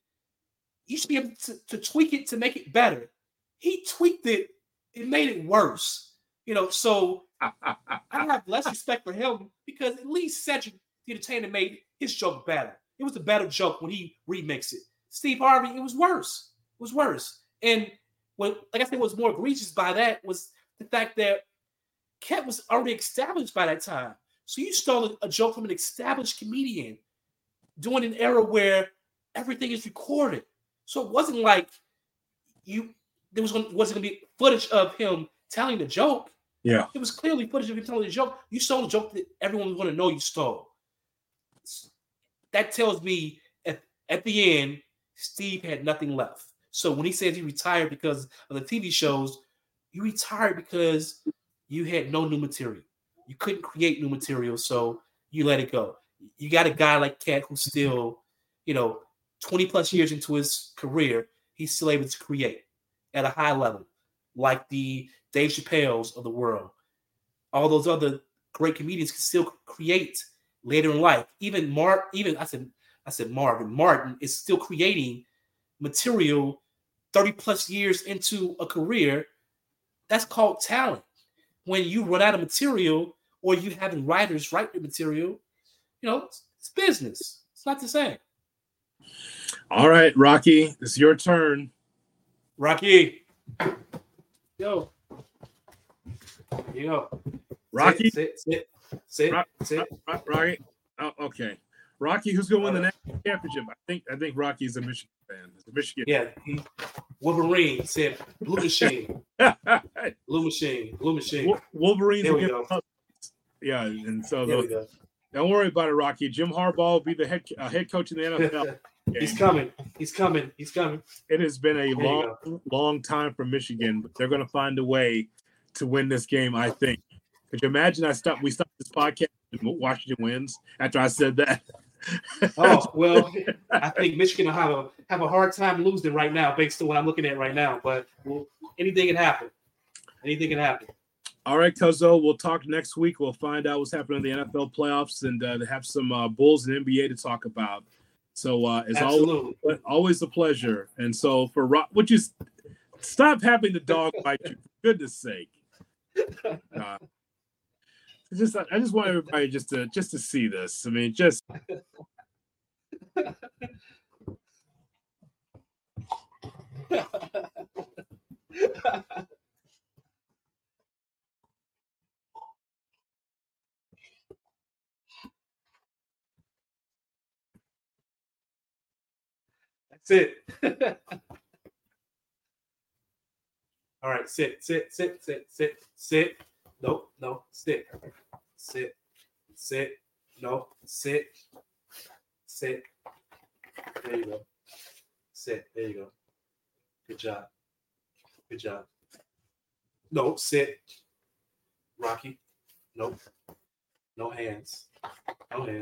Speaker 2: you should be able to, to tweak it to make it better. He tweaked it, it made it worse. You know, so I have less respect for him because at least Cedric the Entertainer made his joke better. It was a better joke when he remixed it. Steve Harvey, it was worse. It was worse. And what, like I said, was more egregious by that was the fact that Ket was already established by that time. So you stole a, joke from an established comedian during an era where everything is recorded. So it wasn't like you there was gonna, wasn't gonna be footage of him telling the joke.
Speaker 1: Yeah.
Speaker 2: It was clearly footage of him telling the joke. You stole a joke that everyone was to know you stole. That tells me at, at the end, Steve had nothing left. So when he says he retired because of the TV shows, you retired because you had no new material. You couldn't create new material, so you let it go. You got a guy like Katt who's mm-hmm. still, you know, 20 plus years into his career, he's still able to create at a high level, like the Dave Chappelle's of the world. All those other great comedians can still create later in life. Even Mark, even I said, I said Marvin Martin is still creating material 30 plus years into a career. That's called talent. When you run out of material or you having writers write the material, you know, it's, it's business. It's not the same.
Speaker 1: All right, Rocky, it's your turn.
Speaker 2: Rocky, yo, you go.
Speaker 1: Rocky,
Speaker 2: sit, sit, sit,
Speaker 1: Rock-
Speaker 2: sit.
Speaker 1: Ro- Rocky. Oh, okay. Rocky, who's going to win the national championship? I think I think Rocky's a Michigan fan. A Michigan.
Speaker 2: Yeah, he, Wolverine said blue machine, blue machine, blue machine.
Speaker 1: Wol- Wolverines.
Speaker 2: There we go.
Speaker 1: Yeah, and so
Speaker 2: There
Speaker 1: don't worry about it, Rocky. Jim Harbaugh will be the head uh, head coach in the NFL.
Speaker 2: He's coming. He's coming. He's coming.
Speaker 1: It has been a
Speaker 2: you
Speaker 1: long, long time for Michigan, but they're going to find a way to win this game. I think. Could you imagine? I stopped. We stopped this podcast and Washington wins after I said that.
Speaker 2: Oh well, I think Michigan will have a have a hard time losing right now, based on what I'm looking at right now. But well, anything can happen. Anything can happen.
Speaker 1: All right, Cuzzo, we'll talk next week. We'll find out what's happening in the NFL playoffs and uh, have some uh, Bulls and NBA to talk about. So, uh, as always,
Speaker 2: Absolutely.
Speaker 1: always a pleasure. And so, for Rock, would you stop having the dog bite you? For goodness sake. Uh, just, I just want everybody just to just to see this. I mean, just
Speaker 2: That's it. All right, sit, sit, sit, sit, sit, sit. No, no, sit, sit, sit. No, sit, sit. There you go. Sit. There you go. Good job. Good job. No, sit. Rocky. Nope. No hands. No hands.